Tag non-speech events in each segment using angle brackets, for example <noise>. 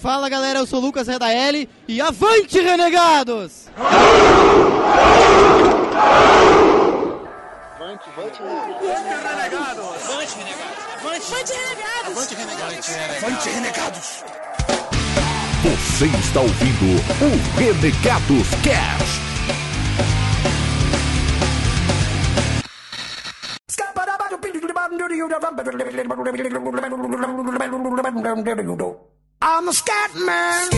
Fala galera, eu sou o Lucas Redaeli e avante, renegados! Avante, avante, renegados! Avante, renegados! Avante, renegados! Avante, renegados! Avante, renegados! Você está ouvindo o Renegados Cast. I'm a scat man.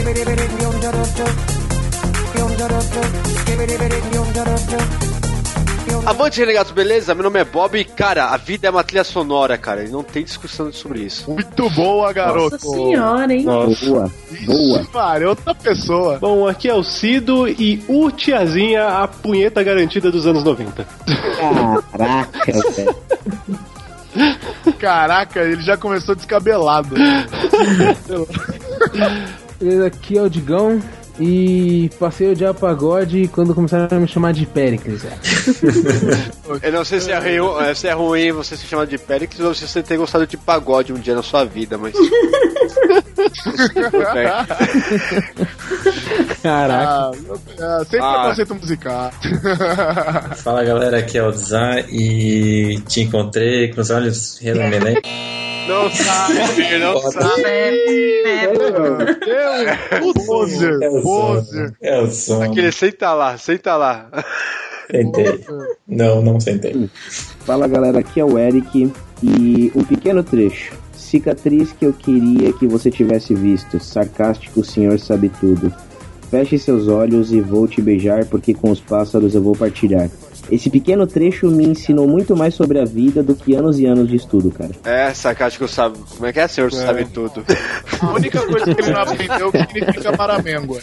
Avante, renegados, beleza? Meu nome é Bob e, cara, a vida é uma trilha sonora, cara. E não tem discussão sobre isso. Muito boa, garoto. Nossa senhora, hein? Boa, boa. Cara, é outra pessoa. Bom, aqui é o Cido e o Tiazinha, a punheta garantida dos anos 90. Caraca, velho. Caraca, ele já começou descabelado. Beleza, aqui é o Digão. E passei a odiar pagode quando começaram a me chamar de Pericles. é. Eu não sei se é, ruim, se é ruim você se chamar de Péricles ou se você ter gostado de pagode um dia na sua vida, mas. Caraca. Ah, sem Ah. preconceito musical. Fala galera, aqui é o Zan e te encontrei com os olhos reluminei. Não sabe, não sabe. É o som. É o som. Aquele senta lá, senta lá. Sentei. Não, não sentei. Fala galera, aqui é o Eric. E um pequeno trecho. Cicatriz que eu queria que você tivesse visto. Sarcástico, senhor sabe tudo. Feche seus olhos e vou te beijar, porque com os pássaros eu vou partilhar. Esse pequeno trecho me ensinou muito mais sobre a vida do que anos e anos de estudo, cara. É, sarcástico sabe. Como é que é, senhor? Você sabe tudo. A única coisa que ele não aprendeu é o que significa maramêngua.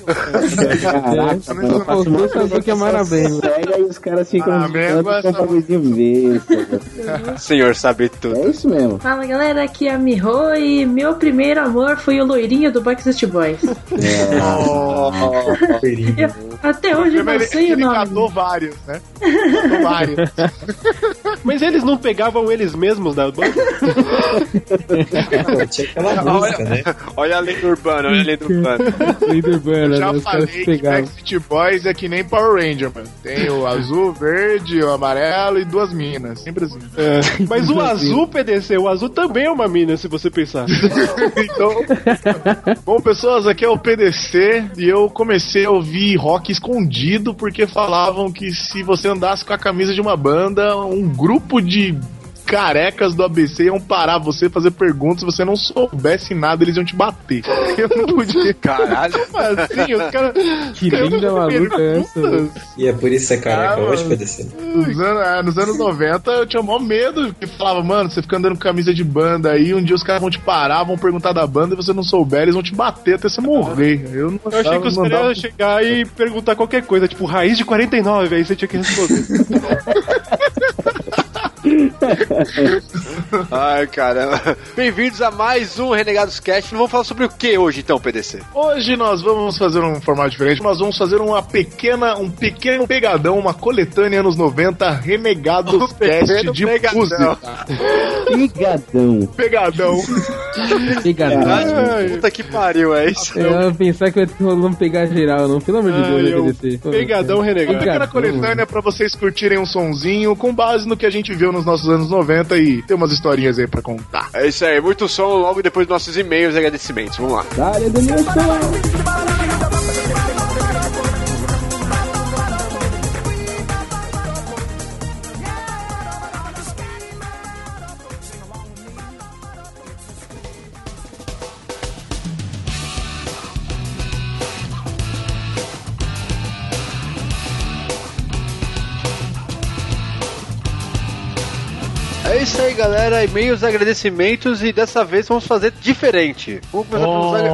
Caraca, mano, eu faço saber que é Marabem. Pega e os caras ficam essa- com bagulhozinho besta. senhor sabe tudo. É isso mesmo. Fala galera, aqui é a Miho e meu primeiro amor foi o loirinho do Backstreet Boys. <laughs> Eu- até hoje eu não ele, sei o ele nome. catou vários, né? <laughs> <laughs> Mas eles não pegavam eles mesmos da banda? Tinha aquela música, né? Olha a lenda urbana, olha a lenda urbana. Líder Urbana, Já né? Falei que pegavam. Backstreet Boys é que nem Power Ranger, mano. Tem o azul, verde, o amarelo e duas minas. Sempre assim. É. Mas o azul, PDC, o azul também é uma mina, se você pensar. <laughs> Então, bom, pessoas, aqui é o PDC e eu comecei a ouvir rock escondido porque falavam que se você andasse com a camisa de uma banda, um grupo de carecas do ABC iam parar você e fazer perguntas. Se você não soubesse nada, eles iam te bater. <laughs> Eu não podia. Caralho. Assim, os caras. Que linda maluca é essa? E é por isso que você é careca Ah, hoje. PDC. Nos anos, é, nos anos 90 eu tinha maior medo, que falava, mano, você fica andando com camisa de banda aí, um dia os caras vão te parar, vão perguntar da banda e você não souber, eles vão te bater até você morrer. Eu não Eu achei que os caras iam chegar e perguntar qualquer coisa, tipo, raiz de 49, aí você tinha que responder. <laughs> <laughs> Ai, caramba. Bem-vindos a mais um Renegados Cast. Vamos falar sobre o que hoje, então, PDC? Hoje nós vamos fazer um formato diferente, nós vamos fazer uma pequena, um pequeno pegadão, uma coletânea anos 90, Renegados Cast pequeno de pegadão. música. Ligadão. Pegadão. Pegadão. Ai, puta que pariu, é isso? Eu ia pensar que eu não pegar geral, não. Pelo amor de Deus, Ai, né, eu- PDC? Pegadão Uma renegado. pequena Pegadão, coletânea pra vocês curtirem um sonzinho com base no que a gente viu nos nossos anos 90 e ter umas historinhas aí pra contar. É isso aí, muito som logo depois dos nossos e-mails e agradecimentos. Vamos lá. Denilson. É galera. E-mails, agradecimentos e dessa vez vamos fazer diferente. Vamos começar pelos agra-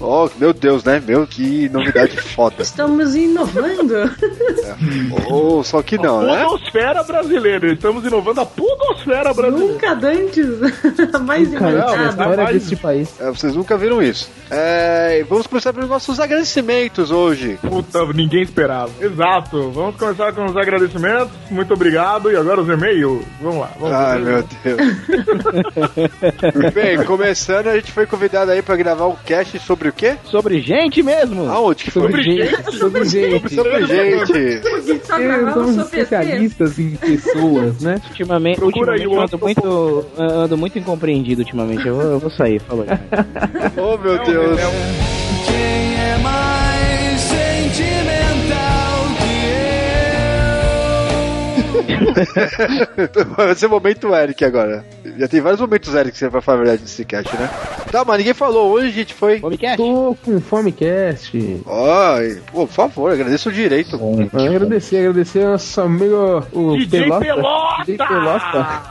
Oh, Meu Deus, né? Meu, que novidade <laughs> foda. Estamos inovando. Oh, só que não, né? Podosfera brasileira. Estamos inovando a podosfera brasileira. Nunca dantes. <laughs> Mais inventado. História desse país. É, vocês nunca viram isso. É, vamos começar pelos nossos agradecimentos hoje. Puta, ninguém esperava. Exato. Vamos começar com os agradecimentos. Muito obrigado. E agora os e-mails. Vamos lá. Vamos Ai, meu Deus. <laughs> Bem, começando, a gente foi convidado aí pra gravar um cast sobre o quê? Sobre gente mesmo. Aonde que foi? Sobre gente. Sobre gente. Sobre gente. Só Eu gravava somos sobre especialistas em pessoas, né? Ultimamente, Procura aí ultimamente o eu ando muito, eu ando muito incompreendido ultimamente. Eu vou, eu vou sair, falou. <laughs> Oh, meu Deus. Quem é mais sentimental <laughs> Vai ser o momento Eric agora. Já tem vários momentos Eric que você vai falar a verdade nesse cast, né? Tá, mas ninguém falou. Hoje a gente foi. Homecast? Tô com Fomecast. Ó, e, pô, por favor, agradeço o direito. Agradecer, agradecer ao nosso amigo o DJ Pelota. Pelota! DJ <laughs> Pelota.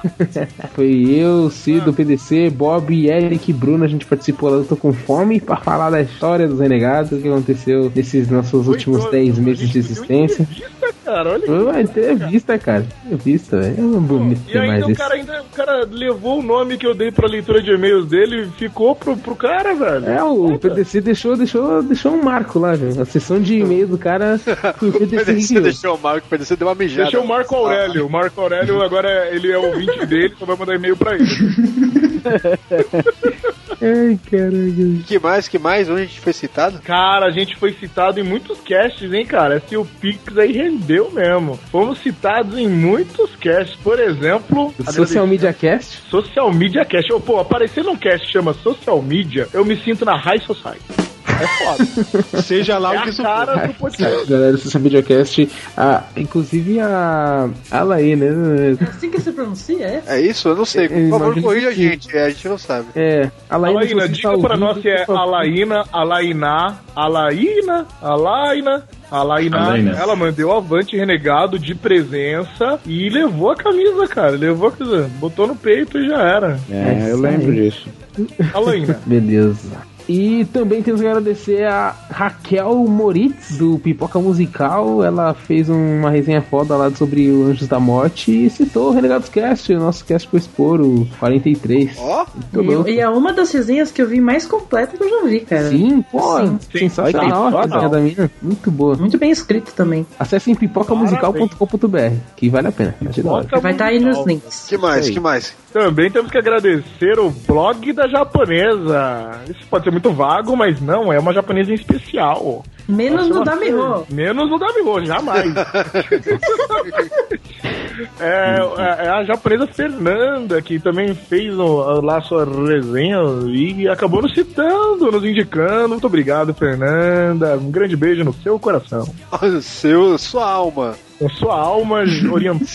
Foi eu, Cido, PDC, Bob, Eric e Bruno. A gente participou lá do Tô Com Fome pra falar da história dos renegados, o que aconteceu nesses nossos últimos 10 meses de existência. Entrevista, cara, olha Foi uma entrevista, cara. Entrevista, velho. É uma bonita E ainda demais o isso. cara, ainda, o cara levou o nome que eu dei pra leitura de e-mails dele e ficou pro, pro cara, velho. É, o PDC deixou, deixou, deixou um marco lá, velho. A sessão de e-mail do cara <laughs> foi o O PDC que PDC deixou o Marco, o PDC deu uma mijada. Deixa o Marco Aurélio. O Marco Aurélio agora ele é ouvinte dele, só vai mandar e-mail pra ele. <laughs> Ai, caralho. Que mais, que mais? Onde a gente foi citado? Cara, a gente foi citado em muitos casts, hein, cara? Esse o Pix aí rendeu mesmo. Fomos citados em muitos casts. Por exemplo, Social Media Cast. Social Media Cast. Ô, pô, aparecer num cast que chama Social Media, eu me sinto na High Society. É foda. Seja lá é o que a isso cara for. do podcast. <laughs> Galera do Social Media Cast, a, inclusive a, a Laí, né? Assim que se pronuncia, é? É isso? Eu não sei. Por favor, corrija a que gente. É, a gente não sabe. É, a Alaína, você diga tá pra ouvindo, nós se é. Alaína, Alainá, Alaína, Alaina, Alainá. Alaina. Ela mandou o avante renegado de presença e levou a camisa, cara. Levou a camisa, botou no peito e já era. É, eu lembro disso. Alaína. <laughs> Beleza. E também temos que agradecer a Raquel Moritz, do Pipoca Musical. Ela fez uma resenha foda lá sobre o Anjos da Morte e citou o Renegados Cast, o nosso cast pro expor, o 43. Ó, louco. E, e é uma das resenhas que eu vi mais completa que eu já vi, cara. Sim, pô, Sim. sensacional a resenha da mina. Muito boa. Muito bem escrito também. Acessem pipocamusical.com.br, que vale a pena. Vai estar aí nos links. que mais, que mais? Também temos que agradecer o blog da japonesa. Isso pode ser muito vago, mas não, é uma japonesa em especial. Menos no Damiho. Menos no Damiho, jamais. <laughs> é, é- é a japonesa Fernanda, que também fez o- lá sua resenha e acabou nos citando, nos indicando. Muito obrigado, Fernanda. Um grande beijo no seu coração. <laughs> Seu, sua alma. Com sua alma <laughs> orientada.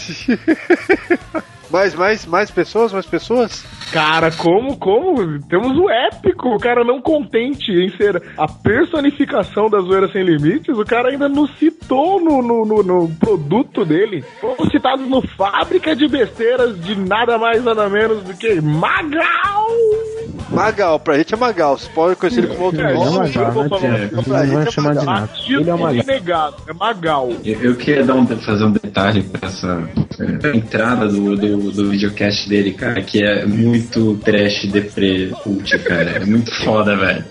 Mais, mais, mais pessoas, mais pessoas? Cara, como, como? Temos o épico, o cara não contente em ser a personificação da zoeira sem limites, o cara ainda nos citou no, no, no- no produto dele. Fomos citados no Fábrica de Besteiras de nada mais, nada menos do que Magal! Magal, pra gente é Magal. Você pode conhecer ele como outro É, Ele é nome. gala, falar. né, Pra Não gente vai é chamar de Magal. nada. Ele é uma e negado, é Magal. Eu, eu queria dar um, fazer um detalhe pra essa é, entrada do, do, do videocast dele, cara, que é muito trash deprê cult, cara. É muito foda, velho.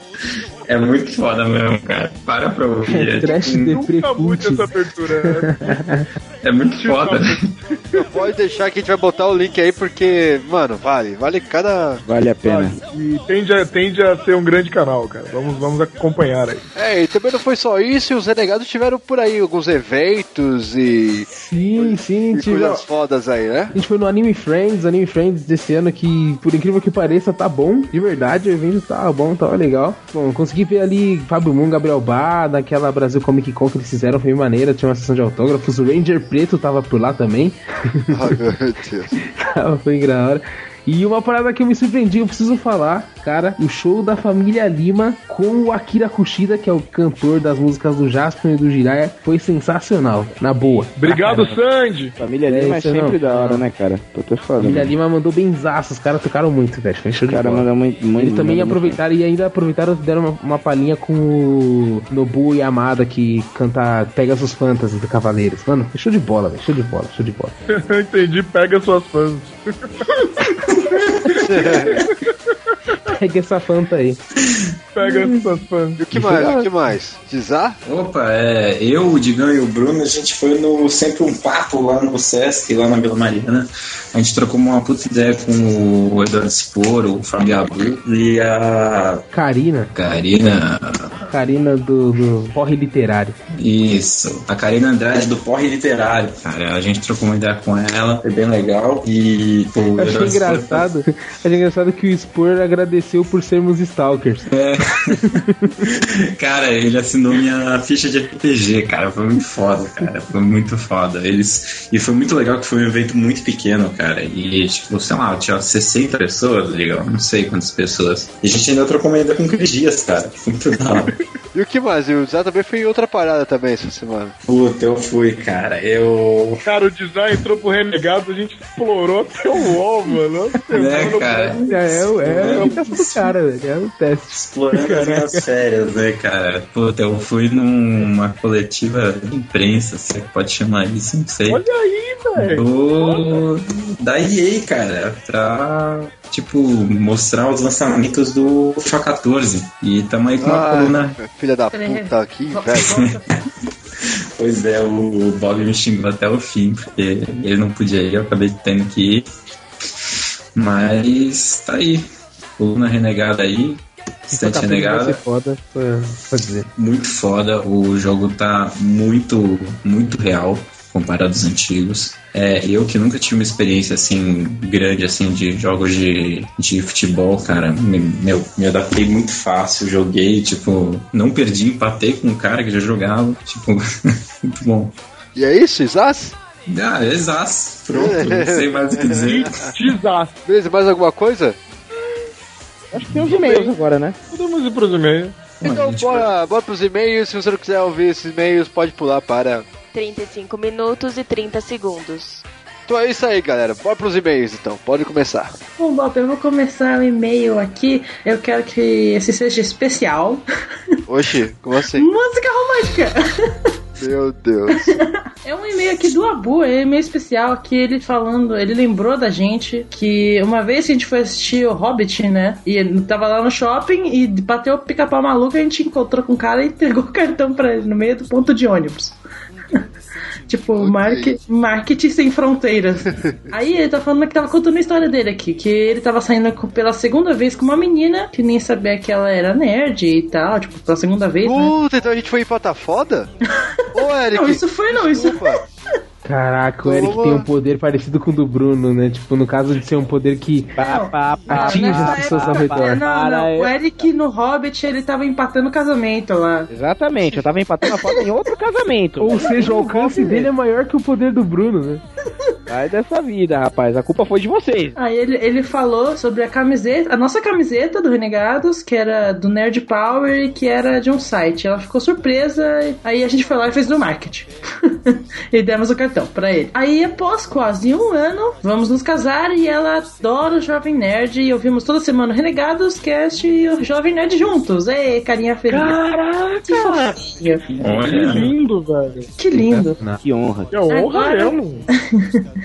É muito foda mesmo, cara. Para pra ouvir. É, Trash tipo, Nunca mude cult. essa abertura. né? é muito foda. Pode deixar que a gente vai botar o link aí, porque, mano, vale. Vale cada. Vale a pena. E tende a, tende a ser um grande canal, cara. Vamos, vamos acompanhar aí. É, e também não foi só isso, e os renegados tiveram por aí alguns eventos e, Sim, sim, e tive, coisas fodas aí, né? A gente foi no Anime Friends, Anime Friends desse ano que, por incrível que pareça, tá bom. De verdade, o evento tá bom, tava legal. Bom, consegui ver ali Fábio Moon, Gabriel Bar, daquela Brasil Comic Con que eles fizeram, foi maneira, tinha uma sessão de autógrafos. O Ranger Preto tava por lá também. Ai, meu Deus. <laughs> Tava, foi hora. E uma parada que eu me surpreendi, eu preciso falar, Cara, o show da família Lima com o Akira Kushida, que é o cantor das músicas do Jasper e do Jiraiya, foi sensacional. Na boa. Obrigado. Sandy. Família É, Lima é, sempre não. da hora, né, cara? Tô te falando. família Lima mandou benzaço, os caras tocaram muito, velho. Foi show O de cara bola. manda muito, muito Eles também manda muito aproveitaram e ainda aproveitaram e deram uma, uma palhinha com o Nobu Yamada que canta Pegasus Fantasy do Cavaleiros. Mano, show de bola, velho. Show de bola, show de bola. <laughs> Entendi, pega suas fãs. <laughs> <laughs> Pega essa fanta aí. Pega suas fãs. E o que mais? O que mais? Dizar? Opa, é, eu, o Digão e o Bruno, a gente foi no sempre um papo lá no Sesc, lá na Vila Mariana. A gente trocou uma puta ideia com o Eduardo Spor, o Fábio Abu e a Karina. Karina. Karina do, do Porre Literário. Isso, a Karina Andrade do Porre Literário, cara. A gente trocou uma ideia com ela, foi bem legal. E pô, o Eu achei Spor- engraçado. Achei <laughs> engraçado que o Spor agradeceu por sermos stalkers. É. <laughs> cara, ele assinou minha ficha de RPG, cara. Foi muito foda, cara. Foi muito foda. Eles... E foi muito legal que foi um evento muito pequeno, cara. E, tipo, sei lá, tinha 60 pessoas, legal. Não sei quantas pessoas. E a gente ainda trocou uma ideia com o Cris Dias, cara. Foi muito da hora. <laughs> E o que mais? E o Dizar também foi em outra parada também essa semana. Puta, eu fui, cara. Eu. Cara, o design entrou pro renegado, a gente explorou até o UOL, mano. Né, cara? É, é, é a indicação do cara, velho. É o teste. Explorando as minhas férias, né, cara? Puta, eu fui numa coletiva de imprensa, se é que pode chamar isso, não sei. Olha aí, velho. do da EA, cara, pra tipo mostrar os lançamentos do FIFA 14. E tamo aí com uma Ah, coluna. filha da puta aqui, velho. <laughs> Pois é, o Bob me xingou até o fim, porque ele não podia ir, eu acabei tendo que ir. Mas tá aí. Coluna renegada aí. Estante renegada. foda, foi- pode dizer. Muito foda. O jogo tá muito, muito real comparado aos antigos. É, eu que nunca tive uma experiência assim grande assim de jogos de, de futebol, cara, me, meu, me adaptei muito fácil, joguei, tipo, não perdi, empatei com um cara que já jogava, tipo, <laughs> muito bom. E é isso, Isas? Ah, exato. Pronto, não sei mais o que dizer. <laughs> Desastre. Beleza, mais alguma coisa? Acho que tem uns e-mails agora, né? Podemos ir pros e-mails. Então gente bora, bora pros e-mails. Se você não quiser ouvir esses e-mails, pode pular para. 35 minutos e 30 segundos. Então é isso aí, galera. Bora pros e-mails então. Pode começar. Bom, Bob, eu vou começar o e-mail aqui. Eu quero que esse seja especial. Oxi, como assim? <laughs> Música romântica! <laughs> Meu Deus. <laughs> É um e-mail aqui do Abu, é um e-mail especial aqui, ele falando, ele lembrou da gente que uma vez que a gente foi assistir o Hobbit, né? E ele tava lá no shopping e bateu o pica-pau maluco, a gente encontrou com o cara e <laughs> entregou o cartão pra ele no meio do ponto de ônibus. Tipo, market, marketing sem fronteiras. <laughs> Aí ele tá falando que tava contando a história dele aqui, que ele tava saindo pela segunda vez com uma menina que nem sabia que ela era nerd e tal, tipo, pela segunda vez, né? Puta, então a gente foi em Pata Foda? <laughs> Ô, Eric. Não, isso foi não, isso Desculpa. <laughs> Caraca, o Eric tem um poder parecido com o do Bruno, né? Tipo, no caso de ser um poder que atinge as pessoas ao redor. É, não, não. é- O Eric no Hobbit, ele tava empatando o casamento lá. Exatamente, eu tava empatando a foto em outro casamento. Ou seja, o alcance dele é maior que o poder do Bruno, né? <laughs> Sai dessa vida, rapaz. A culpa foi de vocês. Aí ele, ele falou sobre a camiseta, a nossa camiseta do Renegados, que era do Nerd Power e que era de um site. Ela ficou surpresa, aí a gente foi lá e fez no marketing. <laughs> e demos o cartão pra ele. Aí, após quase um ano, vamos nos casar e ela adora o Jovem Nerd e ouvimos toda semana o Renegados, Cast e o Jovem Nerd juntos. Ei, carinha feliz. Caraca! Que fofinho. Que Olha, lindo, velho. Que lindo. Que honra. Que honra Agora- mesmo. <laughs>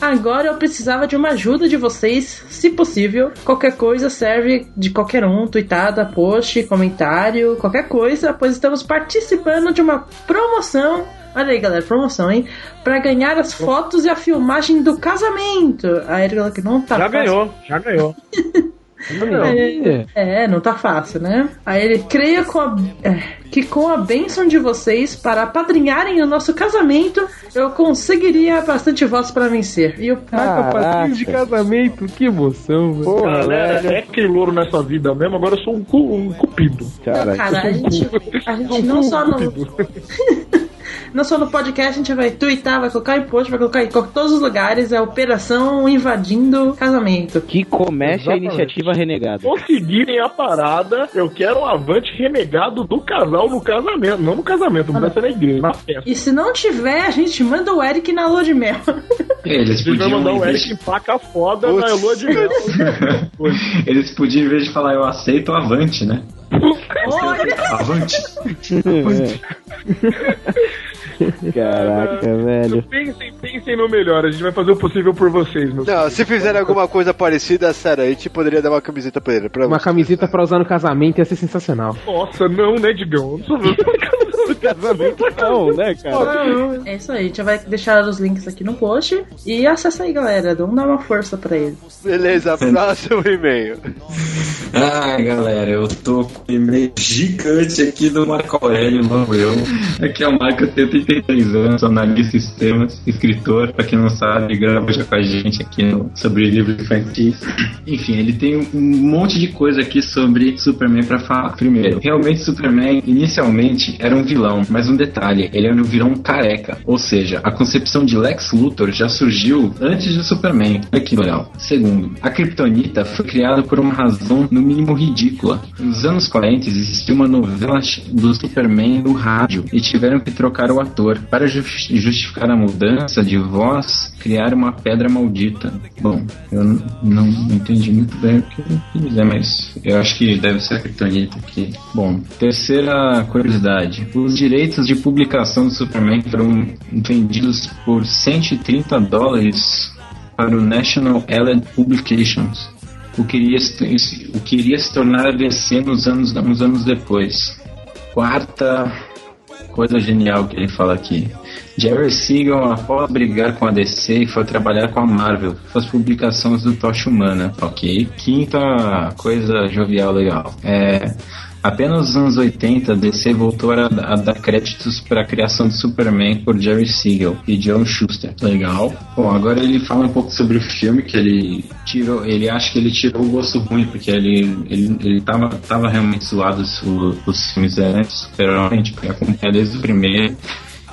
Agora eu precisava de uma ajuda de vocês, se possível. Qualquer coisa serve de qualquer um, tweetada, post, comentário, qualquer coisa, pois estamos participando de uma promoção. Olha aí, galera, promoção, hein? Pra ganhar as fotos e a filmagem do casamento. A Erika que não tá Já fácil. ganhou, já ganhou. <laughs> É, é, não tá fácil, né? Aí ele creia com a- é, que com a bênção de vocês para apadrinharem o nosso casamento, eu conseguiria bastante votos para vencer. E o Caraca, patrinho de casamento, que emoção, velho. Porra, Galera, velho. é que louro nessa vida mesmo, agora eu sou um, cu- um cupido. Cara, Cara, a gente, a gente não só não. <laughs> Não só no podcast, a gente vai twittar, vai colocar em post, vai colocar em todos os lugares. É Operação Invadindo Casamento. Que comece a Exatamente. iniciativa renegada. Conseguirem a parada, eu quero um avante renegado do casal no casamento. Não no casamento, não vai ser na igreja, na festa. E se não tiver, a gente manda o Eric na lua de mel. <laughs> Eles A podiam, mandar o Eric em placa foda na lua de mel. <laughs> eles podiam, em vez de falar eu aceito, avante, né? Avante. <laughs> <laughs> Caraca, velho. Pensem, pensem no melhor, a gente vai fazer o possível por vocês, meus Não, se fizerem alguma coisa parecida, sério, a gente poderia dar uma camiseta pra ele. Pra Uma você. camiseta pra usar no casamento ia ser sensacional. Nossa, não, né, Digão? Não sou <laughs> casamento não, né, cara? É isso aí, a gente vai deixar os links aqui no post. E acessa aí, galera. Vamos dar uma força pra ele. Beleza, <laughs> próximo e-mail. Ai, galera, eu tô com um e-mail gigante aqui do Marco Aurélio, não eu. Aqui é o Marco, tem 33 anos, analista de sistemas, escritor, pra quem não sabe, grava já com a gente aqui no, sobre livros infantis. Enfim, ele tem um monte de coisa aqui sobre Superman pra falar. Primeiro, realmente Superman, inicialmente, era um vilão, mas um detalhe, ele era um vilão careca. Ou seja, a concepção de Lex Luthor já surgiu antes de Superman. Que legal. Segundo, a Kryptonita foi criada por uma razão no mínimo ridícula. Nos anos 40 existiu uma novela do Superman no rádio e tiveram que trocar o ator. Para jus- justificar a mudança de voz, criaram uma pedra maldita. Bom, eu não entendi muito bem o que quis dizer, mas eu acho que deve ser a Kryptonita aqui. Bom, terceira curiosidade. Os direitos de publicação do Superman foram vendidos por 130 dólares para o National Allied Publications, o que iria se, o que iria se tornar a DC nos anos, uns anos depois. Quarta coisa genial que ele fala aqui. Jerry Siegel, após brigar com a DC, foi trabalhar com a Marvel, faz publicações do Tocha Humana. Ok. Quinta coisa jovial legal. É, apenas nos anos 80, a DC voltou a, a dar créditos para a criação de Superman por Jerry Siegel e John Schuster. Legal. Bom, agora ele fala um pouco sobre o filme que ele tirou. Ele acha que ele tirou o gosto ruim porque ele ele, ele tava, tava realmente zoado os, filmes antes, super tipo, acompanha desde o primeiro.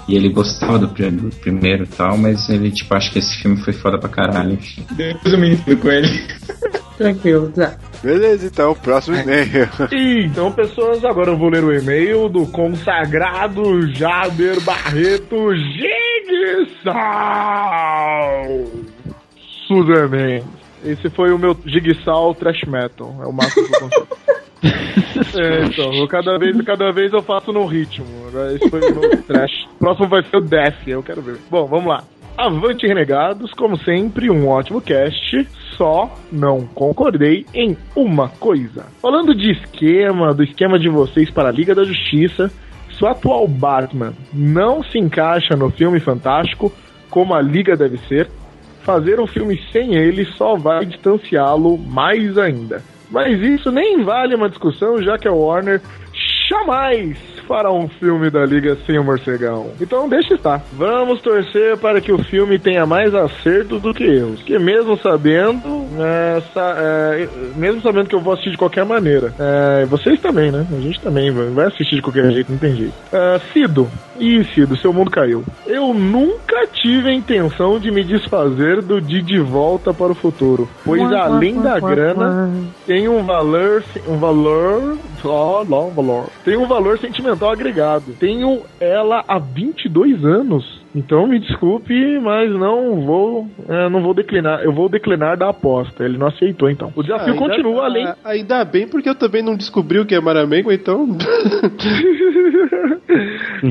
E ele gostava do, do primeiro e tal, mas ele, tipo, acha que esse filme foi foda pra caralho. enfim. Depois eu me entendo com ele. <laughs> Tranquilo, tá. Beleza, então, próximo e-mail. <laughs> Então, pessoas, agora eu vou ler o e-mail do consagrado Jader Barreto Jigsaw Superman. Esse foi o meu Jigsaw Trash Metal. É o máximo que eu consigo. <laughs> É, então, cada vez, cada vez eu faço no ritmo. Agora Esse foi o meu <laughs> trash. Próximo vai ser o Death, eu quero ver. Bom, vamos lá. Avante Renegados, como sempre, um ótimo cast. Só não concordei em uma coisa. Falando de esquema, do esquema de vocês para a Liga da Justiça, se o atual Batman não se encaixa no filme fantástico como a Liga deve ser, fazer um filme sem ele só vai distanciá-lo mais ainda. Mas isso nem vale uma discussão, já que a Warner jamais fará um filme da Liga sem o morcegão. Então deixa estar. Vamos torcer para que o filme tenha mais acertos do que erros. Que mesmo sabendo, é, sa- é, mesmo sabendo que eu vou assistir de qualquer maneira. É, vocês também, né? A gente também vai vai assistir de qualquer jeito, não tem jeito. É, Cido. Ih, Cido, seu mundo caiu. Eu nunca tive a intenção de me desfazer do de De Volta para o Futuro. Pois além da grana, tem um valor, um valor, ó, não, valor. Tem um valor sentimental agregado. Tenho ela há 22 anos. Então me desculpe, mas não vou, é, não vou declinar. Eu vou declinar da aposta. Ele não aceitou então. O desafio Ainda- continua além. ah, Ainda bem, porque eu também não descobri o que é Maramengo, então. <laughs>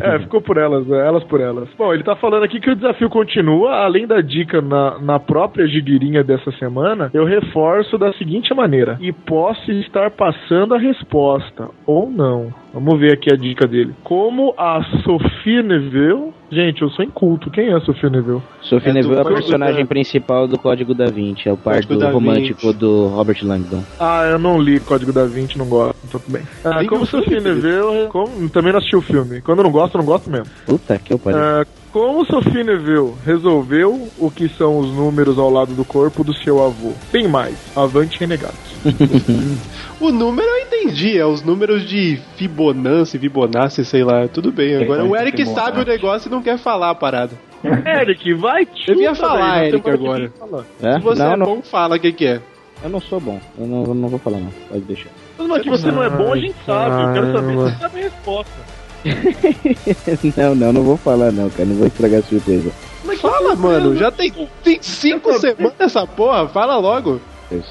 É, ficou por elas, é, elas por elas. Bom, ele tá falando aqui que o desafio continua, além da dica na, na própria giguirinha dessa semana, eu reforço da seguinte maneira: e posso estar passando a resposta, ou não. Vamos ver aqui a dica dele. Como a Sophie Neville. Gente, eu sou inculto. Quem é a Sophie Neville? Sophie É Neville é a personagem da- principal do Código da Vinci, é o par do romântico do Robert Langdon. Ah, eu não li Código da Vinci, não gosto. Então tudo bem. Ah, como Sophie Neville, como, também não assisti o filme. Quando eu não gosto, eu não gosto mesmo. Puta que eu pariu. Ah, Como Sophie Neville resolveu o que são os números ao lado do corpo do seu avô? Tem mais. Avante renegados. <laughs> O número eu entendi, é os números de Fibonacci, Fibonacci, sei lá, tudo bem. Agora o Eric Fibonacci. sabe o negócio e não quer falar a parada. <laughs> Eric, vai Devia chuta, falar, velho, Eric, agora. falar. É? Se você não, é não, bom, fala o que, que é. eu não sou bom. Eu não, eu não vou falar não. Pode deixar. Mas não é que você não é bom, a gente sabe. Eu quero saber você sabe a resposta. <laughs> não, não, não vou falar não, cara. Não vou estragar a surpresa. Mas Fala, mano, já tem, tem cinco semanas essa porra, fala logo.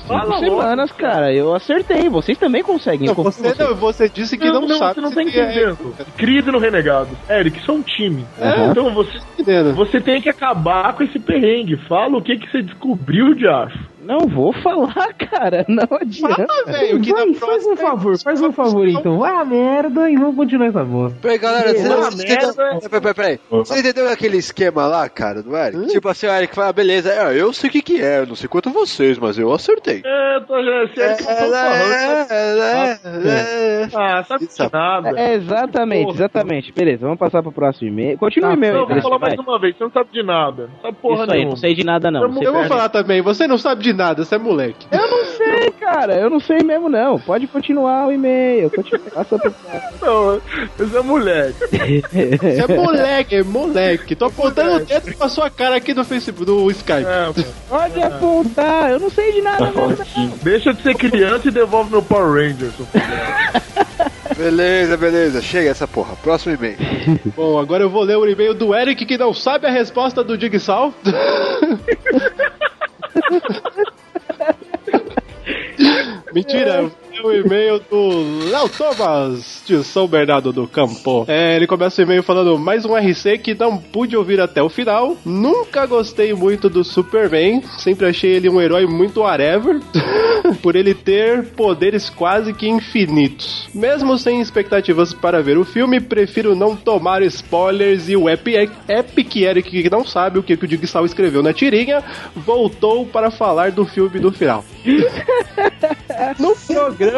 Fala cinco logo. semanas, cara. Eu acertei. Vocês também conseguem. Não, você, não, você disse que não, não, não, sabe. você não tá tem- é, entendendo. Crise no Renegado. Eric, isso é um time. Aham. Então você, você tem que acabar com esse perrengue. Fala o que, que você descobriu de acho. Não vou falar, <laughs> cara. Não adianta. Fala, velho, que Vai, faz um favor, faz um favor então. Vai a merda e vamos continuar essa bosta. Peraí, galera, você Uma não você entendeu, merda. peraí, peraí, peraí. Você entendeu aquele esquema lá, cara, do Eric? Tipo assim, o Eric fala, beleza, é, eu sei o que que é, eu não sei quanto vocês, mas eu acertei. É, tô já, Eric É, falou é, é, é. Ah, sabe de nada. É, exatamente, Porra. exatamente. Beleza, vamos passar pro próximo e-mail. Continua o e-mail Não, vou falar mais vai. uma vez, você não sabe de nada. Não sabe porra Isso aí, nenhuma. não sei de nada não. Eu vou falar também, você não sabe de nada, você é moleque. Eu não sei, cara. Eu não sei mesmo não. Pode continuar o e-mail. Continua. Passa pro <laughs> Não, esse é moleque. Você é moleque, é moleque. Tô apontando o dedo pra sua cara aqui no Facebook, no Skype. É. Pode apontar. Eu não sei de nada não. Deixa de ser criança e devolve meu Power Ranger. seu. Beleza, beleza, chega essa porra. Próximo e-mail. <laughs> Bom, agora eu vou ler o e-mail do Eric que não sabe a resposta do Digsal. <laughs> Mentira, ler o e-mail do Léo Thomas, de São Bernardo do Campo. É, ele começa o e-mail falando mais um RC que não pude ouvir até o final. Nunca gostei muito do Superman, sempre achei ele um herói muito whatever, <laughs> por ele ter poderes quase que infinitos. Mesmo sem expectativas para ver o filme, prefiro não tomar spoilers e o Epic, Epic Eric, que não sabe o que, que o Digsal escreveu na tirinha, voltou para falar do filme do final. <laughs> No programa.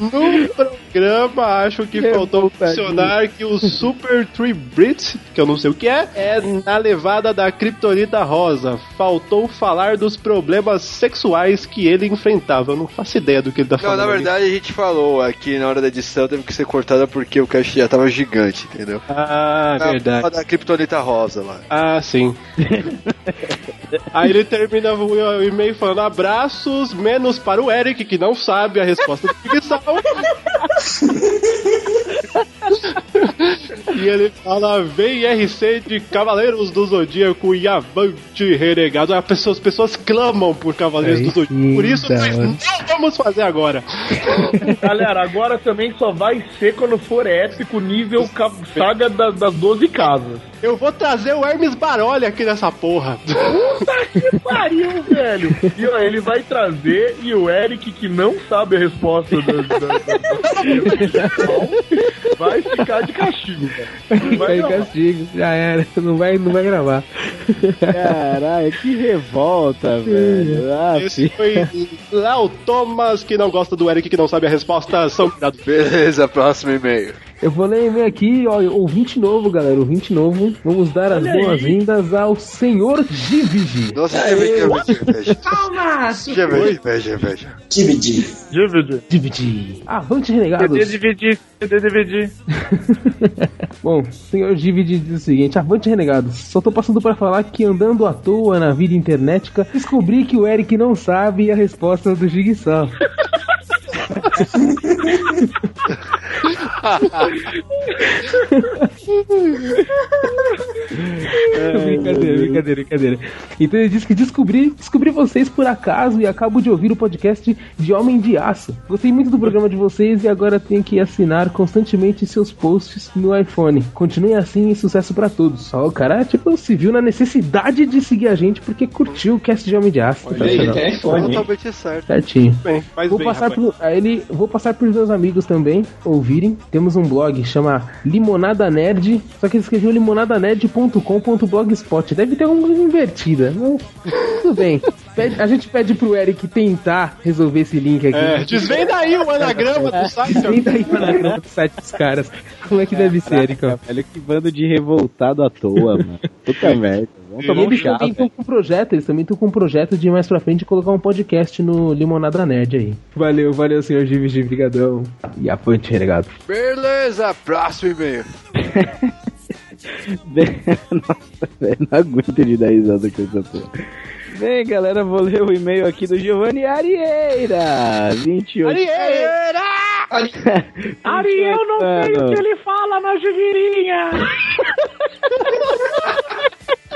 No programa, acho que faltou mencionar que o Super Tree Brit, que eu não sei o que é, é na levada da Kryptonita Rosa. Faltou falar dos problemas sexuais que ele enfrentava. Eu não faço ideia do que ele tá Não, falando. na ali. verdade a gente falou aqui na hora da edição, teve que ser cortada porque o cast já tava gigante, entendeu? Ah, Na verdade. da Kryptonita Rosa lá. Ah, sim. <laughs> Aí ele termina o e-mail falando abraços, menos para o Eric, que não sabe a resposta do Digsal. <laughs> e ele fala, vem RC de Cavaleiros do Zodíaco e avante renegado. As pessoas, as pessoas clamam por Cavaleiros Aí do Zodíaco. sim, Por isso nós não vamos fazer agora. Galera, agora também só vai ser quando for épico nível saga da- das 12 casas. Eu vou trazer o Hermes Baroli aqui nessa porra. Puta que pariu, velho! E ó, ele vai trazer e o Eric, que não sabe a resposta da, da- da- vai ficar de castigo, velho. Vai gravar. castigo, já era. Não vai, não vai gravar. Caralho, que revolta, velho. Ah, Esse foi Léo Thomas, que não gosta do Eric, que não sabe a resposta. São. Beleza, próximo e-mail. Eu vou ler e-mail aqui, ó, ouvinte novo, galera, ouvinte novo. Vamos dar as Olha aí. boas-vindas ao senhor Divigi. Nossa! Já veio inveja, inveja. Dividi. Dividi. Avante, renegados. dividir, dividir. <laughs> Bom, senhor Dividi diz o seguinte: Avante, renegados. Só tô passando pra falar que andando à toa na vida internetica, descobri que o Eric não sabe a resposta do Jigsaw. <laughs> brincadeira, brincadeira, brincadeira. Então ele disse que descobri, descobri vocês por acaso e acabo de ouvir o podcast de Homem de Aço. Gostei muito do programa de vocês e agora tenho que assinar constantemente seus posts no iPhone. Continuem assim e sucesso pra todos. Ó, o cara, tipo, se viu na necessidade de seguir a gente porque curtiu o cast de Homem de Aço. Sensacional. Totalmente certo. Certinho. Bem, Vou bem, passar, rapaz. pro, aí ele, vou passar pros meus amigos também ouvirem. Temos um blog chama Limonada Nerd, só que ele escreveu limonadanerd.com.blogspot. Deve ter alguma coisa invertida. Tudo bem. Pede- a gente pede pro Eric tentar resolver esse link aqui. É, desvenda aí o anagrama do site. Desvenda aí o anagrama do site dos caras. Como é que deve ser, Ericão? Velho, que bando de revoltado à toa, mano. Puta <laughs> merda. Vamos E um eles chá, também estão com um projeto, eles também estão com um projeto de mais pra frente colocar um podcast no Limonada Nerd aí. Valeu, valeu, senhor Gives de Brigadão. E avante, renegado. Beleza, próximo e-mail. <laughs> Nossa, velho, não aguento de dar risada com essa porra. Bem, galera, vou ler o e-mail aqui do Giovanni Arieira. 28 <laughs> Ariel não sei o que ele fala na jugueirinha. <laughs>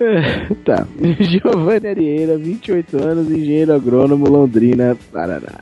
<laughs> Tá. Giovanni Arieira, 28 anos, engenheiro agrônomo, Londrina, Paraná.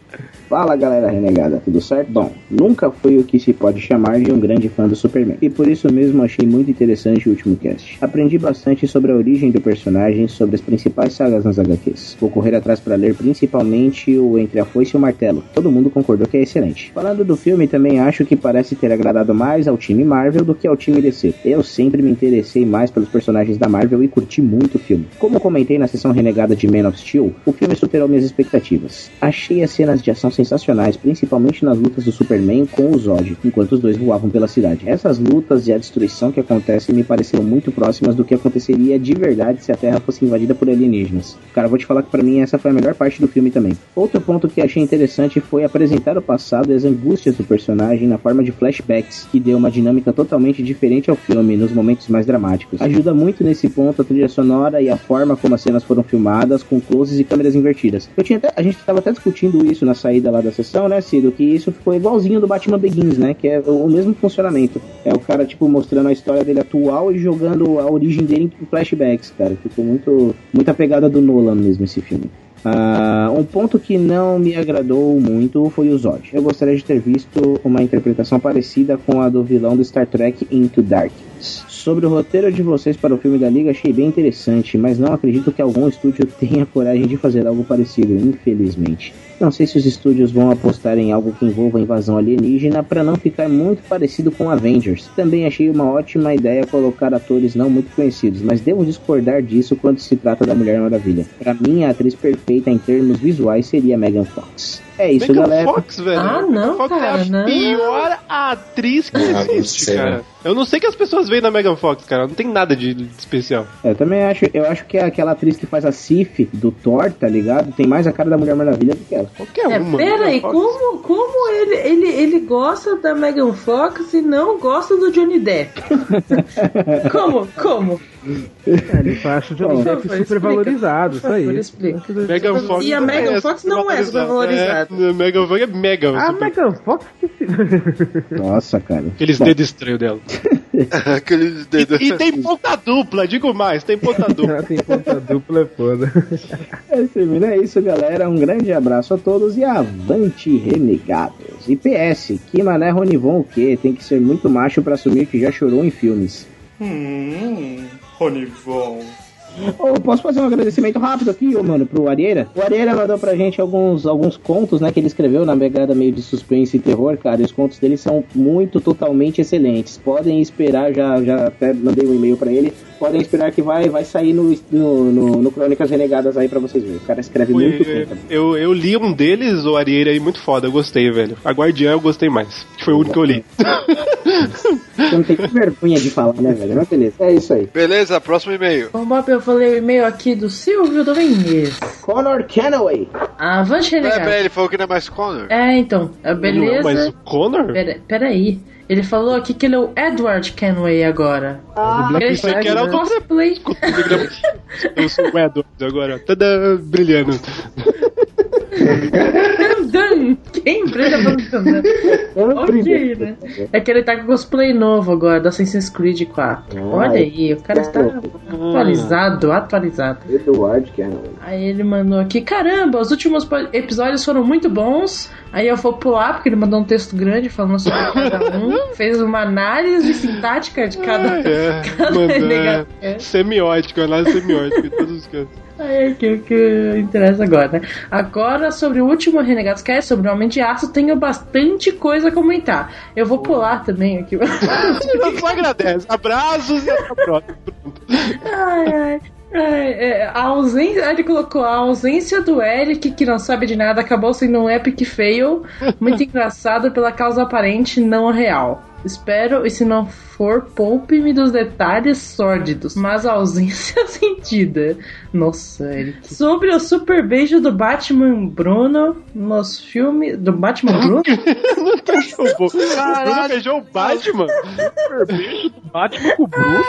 Fala galera renegada, tudo certo? Bom, nunca fui o que se pode chamar de um grande fã do Superman, e por isso mesmo achei muito interessante o último cast. Aprendi bastante sobre a origem do personagem, sobre as principais sagas nas HQs. Vou correr atrás para ler principalmente o Entre a Foice e o Martelo. Todo mundo concordou que é excelente. Falando do filme, também acho que parece ter agradado mais ao time Marvel do que ao time DC. Eu sempre me interessei mais pelos personagens da Marvel e curti muito o filme. Como comentei na sessão renegada de Man of Steel, o filme superou minhas expectativas. Achei as cenas de ação sensacionais, principalmente nas lutas do Superman com o Zod, enquanto os dois voavam pela cidade. Essas lutas e a destruição que acontecem me pareceram muito próximas do que aconteceria de verdade se a Terra fosse invadida por alienígenas. Cara, vou te falar que pra mim essa foi a melhor parte do filme também. Outro ponto que achei interessante foi apresentar o passado e as angústias do personagem na forma de flashbacks, que deu uma dinâmica totalmente diferente ao filme nos momentos mais dramáticos. Ajuda muito nesse ponto a trilha sonora e a forma como as cenas foram filmadas, com closes e câmeras invertidas. Eu tinha até- a gente estava até discutindo isso na saída lá da sessão, né, Cido? Que isso ficou igualzinho do Batman Begins, né? Que é o mesmo funcionamento. É o cara, tipo, mostrando a história dele atual e jogando a origem dele em flashbacks, cara. Ficou muito, muita pegada do Nolan mesmo esse filme. Ah, um ponto que não me agradou muito foi o Zod. Eu gostaria de ter visto uma interpretação parecida com a do vilão do Star Trek Into Darkness. Sobre o roteiro de vocês para o filme da Liga, achei bem interessante, mas não acredito que algum estúdio <laughs> tenha coragem de fazer algo parecido, infelizmente. Não sei se os estúdios vão apostar em algo que envolva invasão alienígena para não ficar muito parecido com Avengers. Também achei uma ótima ideia colocar atores não muito conhecidos, mas devo discordar disso quando se trata da Mulher Maravilha. Para mim, a atriz perfeita em termos visuais seria Megan Fox. É isso, Megan galera. Fox, velho. Ah, Megan não, Fox é cara, a não. pior atriz que Ah, existe, sei, cara. né? Eu não sei que as pessoas veem na Megan Fox, cara. Não tem nada de de especial. Eu também acho, eu acho que aquela atriz que faz a Sif do Thor, tá ligado? Tem mais a cara da Mulher Maravilha do que ela. Qualquer É, uma. pera aí, Megan Fox. como, como ele, ele, ele gosta da Megan Fox e não gosta do Johnny Depp? <laughs> como? Como? É, ele acha o Johnny Depp super valorizado, isso aí. explica. Megan Fox E a Megan Fox não é supervalorizada. É, Megan Fox é mega. A super- Megan Fox que se... Nossa, cara. Aqueles Bom, dedos estranhos dela. <laughs> <laughs> Aqueles E, dedos. e tem ponta dupla, digo mais, tem ponta <laughs> dupla. Ela tem ponta dupla, é foda. <laughs> Termina é isso, galera. Um grande abraço a todos e avante renegados. E PS, que mané Ronivon o quê? Tem que ser muito macho pra assumir que já chorou em filmes. Hum, Ronivon. Ô, posso fazer um agradecimento rápido aqui, ô, mano, pro Arieira? O Arieira mandou pra gente alguns, alguns contos, né, que ele escreveu na pegada meio de suspense e terror, cara. Os contos dele são muito, totalmente excelentes. Podem esperar, já, já até mandei um e-mail pra ele. Podem esperar que vai, vai sair no, no, no, no Crônicas Renegadas aí pra vocês verem. O cara escreve muito bem. Eu, eu li um deles, o Arieira aí, muito foda, eu gostei, velho. A Guardiã eu gostei mais, que foi o único que eu li. Você não tem <laughs> vergonha de falar, né, velho? Mas beleza, é isso aí. Beleza, próximo e-mail. Bom, Bob, eu falei o e-mail aqui do Silvio Domingues. Connor Canaway. Avante Não é, renegado. ele falou que não é mais Connor. É, então, beleza. Não, mas o Connor? Pera, peraí. Ele falou aqui que ele é o Edward Kenway agora. Black ele Pensei faz que era o cosplay. Eu sou o Edward agora, tada, brilhando. Dan, Quem brilha falando Ok, né? É que ele tá com cosplay novo agora, do Assassin's Creed 4. Olha aí, o cara está atualizado, atualizado. Eduardo Canaway. Aí ele mandou aqui, caramba, os últimos episódios foram muito bons. Aí eu vou pular, porque ele mandou um texto grande falando sobre cada um. <laughs> Fez uma análise sintática de cada, É, <laughs> cada mano, é, semiótico, análise semiótica em todos os cantos. É que, que interessa agora, né? Agora, sobre o último Renegados Cast, sobre o Homem de Aço, tenho bastante coisa a comentar. Eu vou pular também aqui. <laughs> Só agradece. Abraços e até a próxima. ai, ai. É, é, a ausência, ele colocou a ausência do Eric, que não sabe de nada, acabou sendo um epic fail, muito <laughs> engraçado pela causa aparente não real. Espero, e se não for, poupe-me dos detalhes sórdidos, mas a ausência <laughs> sentida. Nossa, Eric. Sobre o super beijo do Batman Bruno nos filmes. Do Batman Bruno? não pouco. <laughs> O Bruno beijou o Batman? Super beijo do Batman com o Bruno?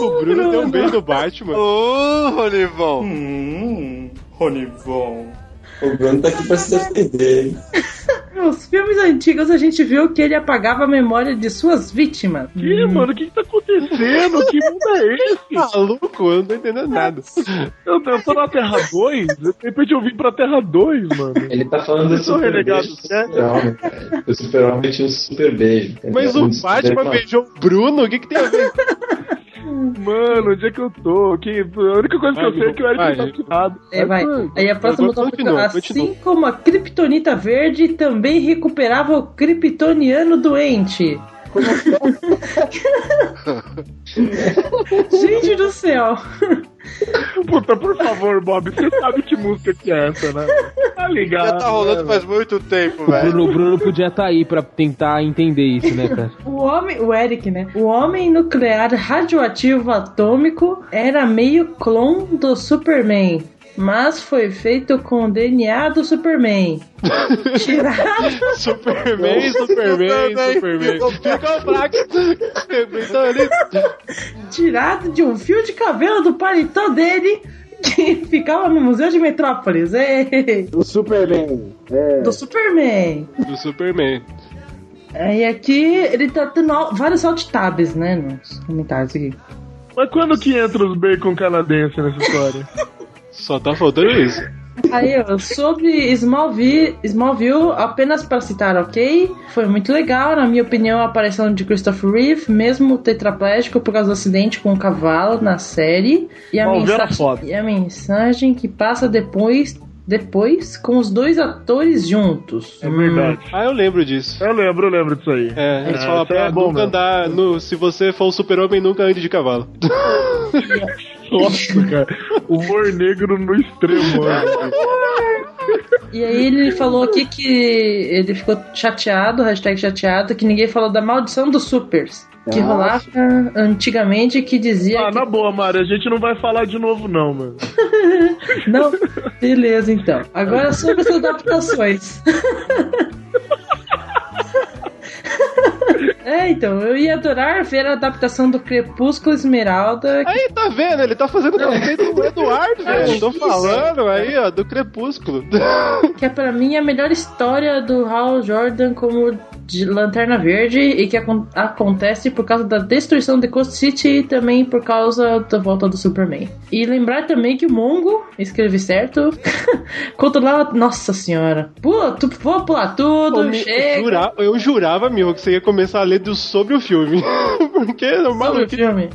o Bruno deu um beijo do Batman. Ô, Ronivon. Hum, Ronivon. O Bruno tá aqui pra se defender. <laughs> Nos filmes antigos a gente viu que ele apagava a memória de suas vítimas. Ih, mano, o que, que tá acontecendo? Que mundo é esse? <laughs> Maluco, eu não tô entendendo nada. <laughs> Eu, eu tô na Terra 2, de repente eu vim pra Terra 2, mano. Ele tá falando do Eu sou super renegado, beijo do né? O super-homem tinha um super beijo. Mas o Batman beijou o Bruno? O que, que tem a ver? Mano, onde é que eu tô? Que, a única coisa que eu sei é que o Eric Vai, tá tirado. É, vai. Aí a próxima continua, assim continua. como a Kryptonita Verde também recuperava o Kryptoniano doente. <laughs> Gente do céu. Puta, por favor, Bob, você sabe que música que é essa, né? Tá ligado? Já tá rolando né, faz muito tempo, O velho. Bruno, o Bruno podia estar aí pra tentar entender isso, né, cara? O homem, o Eric, né? O homem nuclear radioativo atômico era meio clone do Superman. Mas foi feito com o DNA do Superman. <laughs> Tirado. Superman, Superman, Superman. Então tirado de um fio de cabelo do paletó dele que ficava no Museu de Metrópolis. Ei, O Superman. É. do Superman. Do Superman. Aí aqui ele tá tendo vários alt tabs, né? Nos comentários aqui. Mas quando que entra os bacon canadenses nessa história? <laughs> Só tá faltando isso. Aí, ó, sobre Smallville, Smallville, apenas para citar, ok? Foi muito legal, na minha opinião, a aparição de Christopher Reeve, mesmo tetraplégico por causa do acidente com o cavalo na série. E a, mensagem, e a mensagem que passa depois, depois com os dois atores juntos. É verdade. Ah, eu lembro disso. Eu lembro, eu lembro disso aí. É, eles É, falam pra é bom nunca mesmo. andar. No, se você for o super-homem, nunca ande de cavalo. <laughs> Nossa, cara. Humor negro no extremo, mano. E aí ele falou aqui que ele ficou chateado, hashtag chateado, que ninguém falou da maldição dos supers. Que Ah, rolava antigamente que dizia Ah, que na boa, Mari, a gente não vai falar de novo, não, mano. <laughs> Não? Beleza, então. Agora sobre as adaptações. <laughs> <laughs> É, então, eu ia adorar ver a adaptação do Crepúsculo Esmeralda. Aí, tá vendo? Ele tá fazendo o que ele fez com o Eduardo, <laughs> velho. Tô falando aí, ó, do Crepúsculo. <laughs> Que é pra mim a melhor história do Hal Jordan como de Lanterna Verde e que acon- acontece por causa da destruição de Coast City e também por causa da volta do Superman. E lembrar também que o Mongo, escrevi certo, controlava. Nossa senhora! Pula, tu, vou pular tudo, Eu, me- chega. jura- eu jurava, Miho, que você ia começar a ler do, sobre o filme. <laughs> Porque é Sobre maluco. o filme.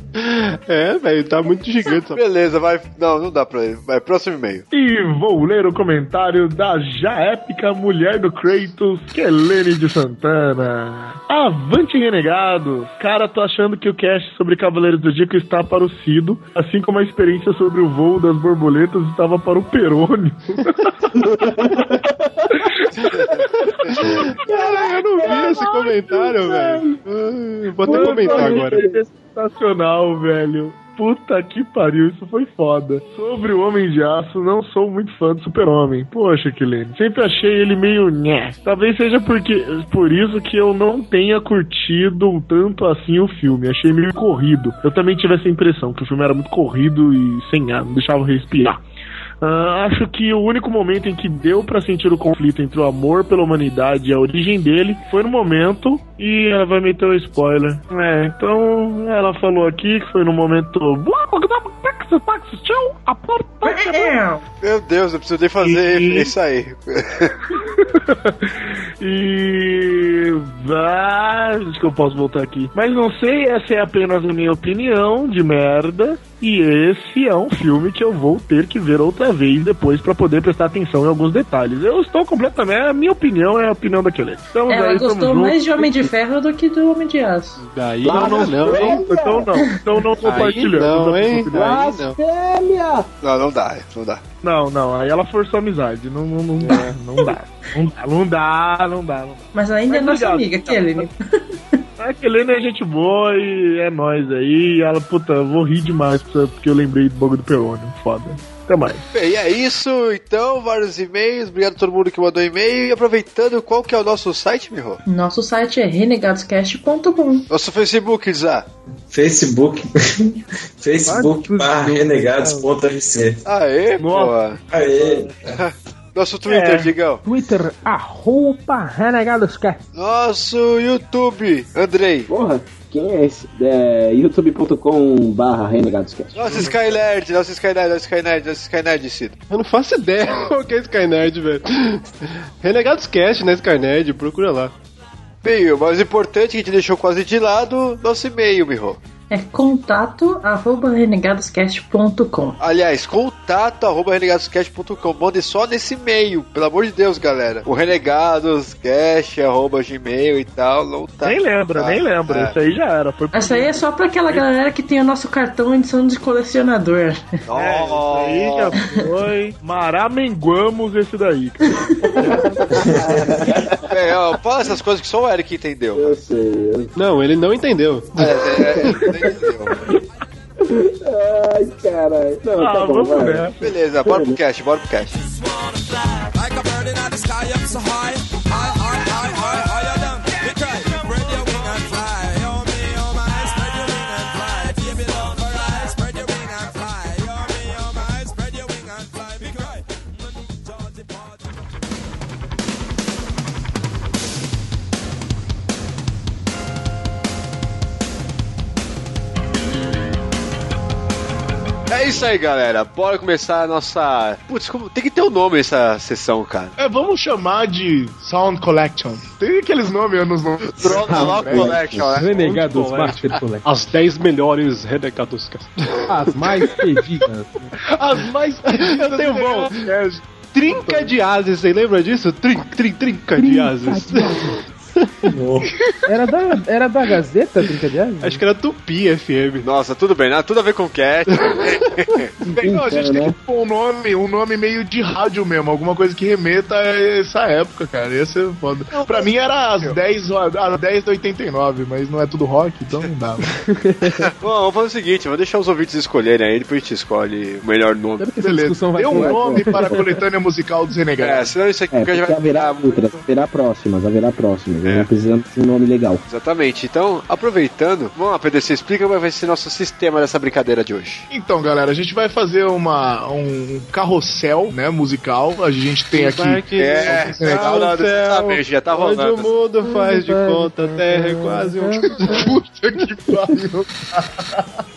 É, velho, tá muito gigante. Beleza, vai. Não, não dá pra ir. Vai, próximo e-mail. E vou ler o comentário da já épica mulher do Kratos, Kelene de Santana. Avante renegados! Cara, tô achando que o cast sobre Cavaleiros do Zodíaco está para o Cido, assim como a experiência sobre o voo das borboletas estava para o Perônio. <laughs> Cara, eu não vi esse comentário, velho. Vou até comentar agora. É sensacional, velho. Puta que pariu, isso foi foda. Sobre o Homem de Aço, não sou muito fã do Super-Homem. Poxa, Kilene. Sempre achei ele meio nhé. Talvez seja porque, por isso que eu não tenha curtido tanto assim o filme. Achei meio corrido. Eu também tive essa impressão, que o filme era muito corrido e sem ar, não deixava respirar. Ah, acho que o único momento em que deu pra sentir o conflito entre o amor pela humanidade e a origem dele foi no momento e ela vai meter o spoiler. É, então ela falou aqui que foi no momento. <laughs> Meu Deus, eu preciso nem fazer E- isso aí. <laughs> e. Ah, que eu posso voltar aqui. Mas não sei, essa é apenas a minha opinião de merda. E esse é um filme que eu vou ter que ver outra vez depois pra poder prestar atenção em alguns detalhes. Eu estou completamente. A minha opinião é a opinião daquele. Estamos Ela aí, estamos gostou juntos. mais de Homem de Ferro do que do Homem de Aço. Daí Não, não, não, hein? então não, então não compartilhamos. não, hein? Aí não. Não, não dá, não dá. Não, não, aí ela forçou a amizade. Não, não, não dá, não dá. Não dá, não dá, não dá. Não dá. Mas ainda é nossa amiga, Kelly. A Kelene é gente boa e é nóis aí. E ela, puta, eu vou rir demais porque eu lembrei do bagulho do Perônio. Foda. Até mais. Bem, é isso, então, vários e-mails. Obrigado a todo mundo que mandou e-mail. E aproveitando, qual que é o nosso site, Miho? Nosso site é renegadoscast.com. Nosso Facebook, Zá. Facebook. <laughs> Facebook barra renegados.rc. Aê, pô. Aê. <laughs> Nosso Twitter, É. Digão. Twitter, arroba renegadoscast. Nosso YouTube, Andrei. Porra, quem é esse? É, youtube.com barra renegadoscast. Nosso Skynerd, nosso Skynerd, nosso Skynerd, nosso Skynerd, Cido. Eu não faço ideia <laughs> o que é Skynerd, velho. Renegados Cast, né, Skynerd? Procura lá. Bem, o mais importante que a gente deixou quase de lado, nosso e-mail, Miho. É contato arroba renegadoscast.com. Aliás, contato arroba renegadoscast.com. Mande só nesse e-mail, pelo amor de Deus, galera. O renegadoscast arroba gmail e tal, não tá. Nem lembra, nem lembra. É. Isso aí já era. Foi Essa aí é só pra aquela galera que tem o nosso cartão edição de colecionador. <laughs> É, isso aí já foi. Maramenguamos esse daí. <laughs> É, ó, fala essas coisas que só o Eric entendeu. Eu sei. Eu... Não, ele não entendeu. É, é, é. Ai, caralho. Não, Ah, tá bom, vamos ver. Beleza, bora pro cast, bora pro cast. Like a bird in the sky up so high, high, high, É isso aí, galera. Bora começar a nossa. Putz, como... tem que ter um nome essa sessão, cara. É, vamos chamar de Sound Collection. Tem aqueles nomes anos 90. Rock Collection, né? Renegados Master Collection. As 10 melhores Renegados. As mais pedidas. As mais. Eu tenho bom. Trinca de ases, você lembra disso? Trin, trin, trinca de ases. <laughs> Era da, era da Gazeta, Trinca de Ases? Acho que era Tupi FM. Nossa, tudo bem, nada, tudo a ver com cast. Bem, <laughs> não, a gente tem né? que pôr um nome, um nome meio de rádio mesmo, alguma coisa que remeta a essa época, cara. Ia ser foda. Pra mim era às 10, às 10 da 89, mas não é tudo rock, então não dá. <laughs> Bom, vamos fazer o seguinte, vamos deixar os ouvintes escolherem aí, depois a gente escolhe o melhor nome. Beleza. Dê um nome para a coletânea musical dos É, Renegados. senão isso aqui É, já vai haverá outras, haverá próximas, haverá próximas. É. Não precisamos de um nome legal. Exatamente. Então, aproveitando, vamos lá, PDC, explica como vai ser nosso sistema dessa brincadeira de hoje. Então, galera, a gente vai fazer uma, um carrossel, né, musical. A gente tem aqui... É, legal, não, não, você sabe, já tá Onde o rolando. mundo faz de conta, a terra é quase um. Puta que pariu. <laughs>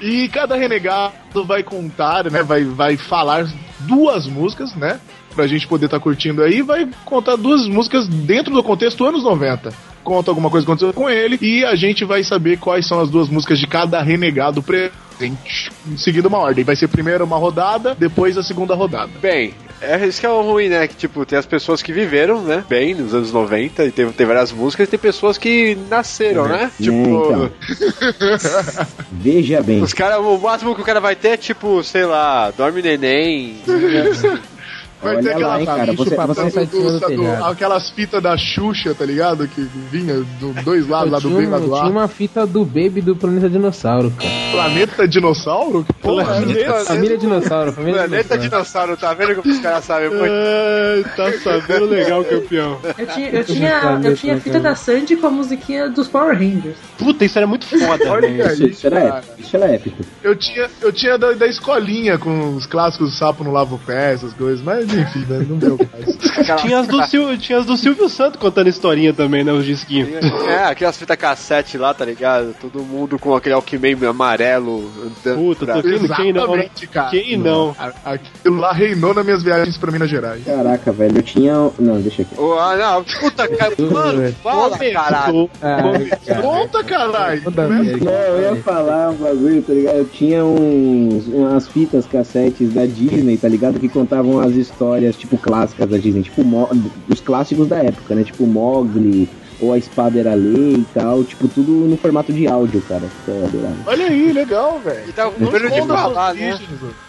E cada renegado vai contar, né? Vai, vai falar duas músicas, né? Pra gente poder estar curtindo aí. Vai contar duas músicas dentro do contexto anos 90. Conta alguma coisa que aconteceu com ele e a gente vai saber quais são as duas músicas de cada renegado presente. Em seguida, uma ordem. Vai ser primeiro uma rodada, depois a segunda rodada. Bem, é isso que é o ruim, né? Que, tipo, tem as pessoas que viveram, né? Bem, nos anos 90, e tem, tem várias músicas, e tem pessoas que nasceram, né? É, Tipo, então. <laughs> Veja bem. os caras, o máximo que o cara vai ter é, tipo, sei lá, dorme neném. <laughs> Vai Olha ter aquela lá, hein, cara, bicho você- do- você sai de cima do do- telhado. aquelas fitas da Xuxa, tá ligado? Que vinha dos <laughs> dois lados, lá do tinha, bem e lá do tinha ar. uma fita do Baby do Planeta Dinossauro, cara. Planeta Dinossauro? Que porra é essa? Família Dinossauro, <laughs> família Planeta Dinossauro. Dinossauro, tá vendo como os caras sabem muito? Ai, tá sabendo legal, <laughs> campeão. Eu tinha, eu tinha, eu tinha a fita da Sandy com a musiquinha dos Power Rangers. Puta, isso era muito foda, Olha aí, Isso era cara. épico. Isso era épico. Eu tinha, eu tinha da, da escolinha com os clássicos Sapo no Lavo Pé, essas coisas, mas Mas enfim, né, não deu mais. <laughs> Tinha as, do Sil, tinha as do Silvio Santos contando historinha também, né? Os disquinhos. É, aquelas fitas cassete lá, tá ligado? Todo mundo com aquele Alckmin amarelo. Puta, pra- tô quem, quem não? Cara. Quem não? A- Aquilo lá reinou nas minhas viagens pra Minas Gerais. Caraca, velho, eu tinha. Não, deixa aqui. Ô, ah, não, puta, cara, <laughs> mano, fala, caralho. Ah. Conta, caralho! Não, eu ia falar um bagulho, tá ligado? Eu tinha uns, umas fitas cassetes da Disney, tá ligado? Que contavam as histórias, tipo, clássicas da Disney, tipo, os clássicos da época, né? Tipo, Mogli, ou A Espada Era Lei e tal, tipo, tudo no formato de áudio, cara. Olha aí, legal, velho. E com Não medo de falar, né?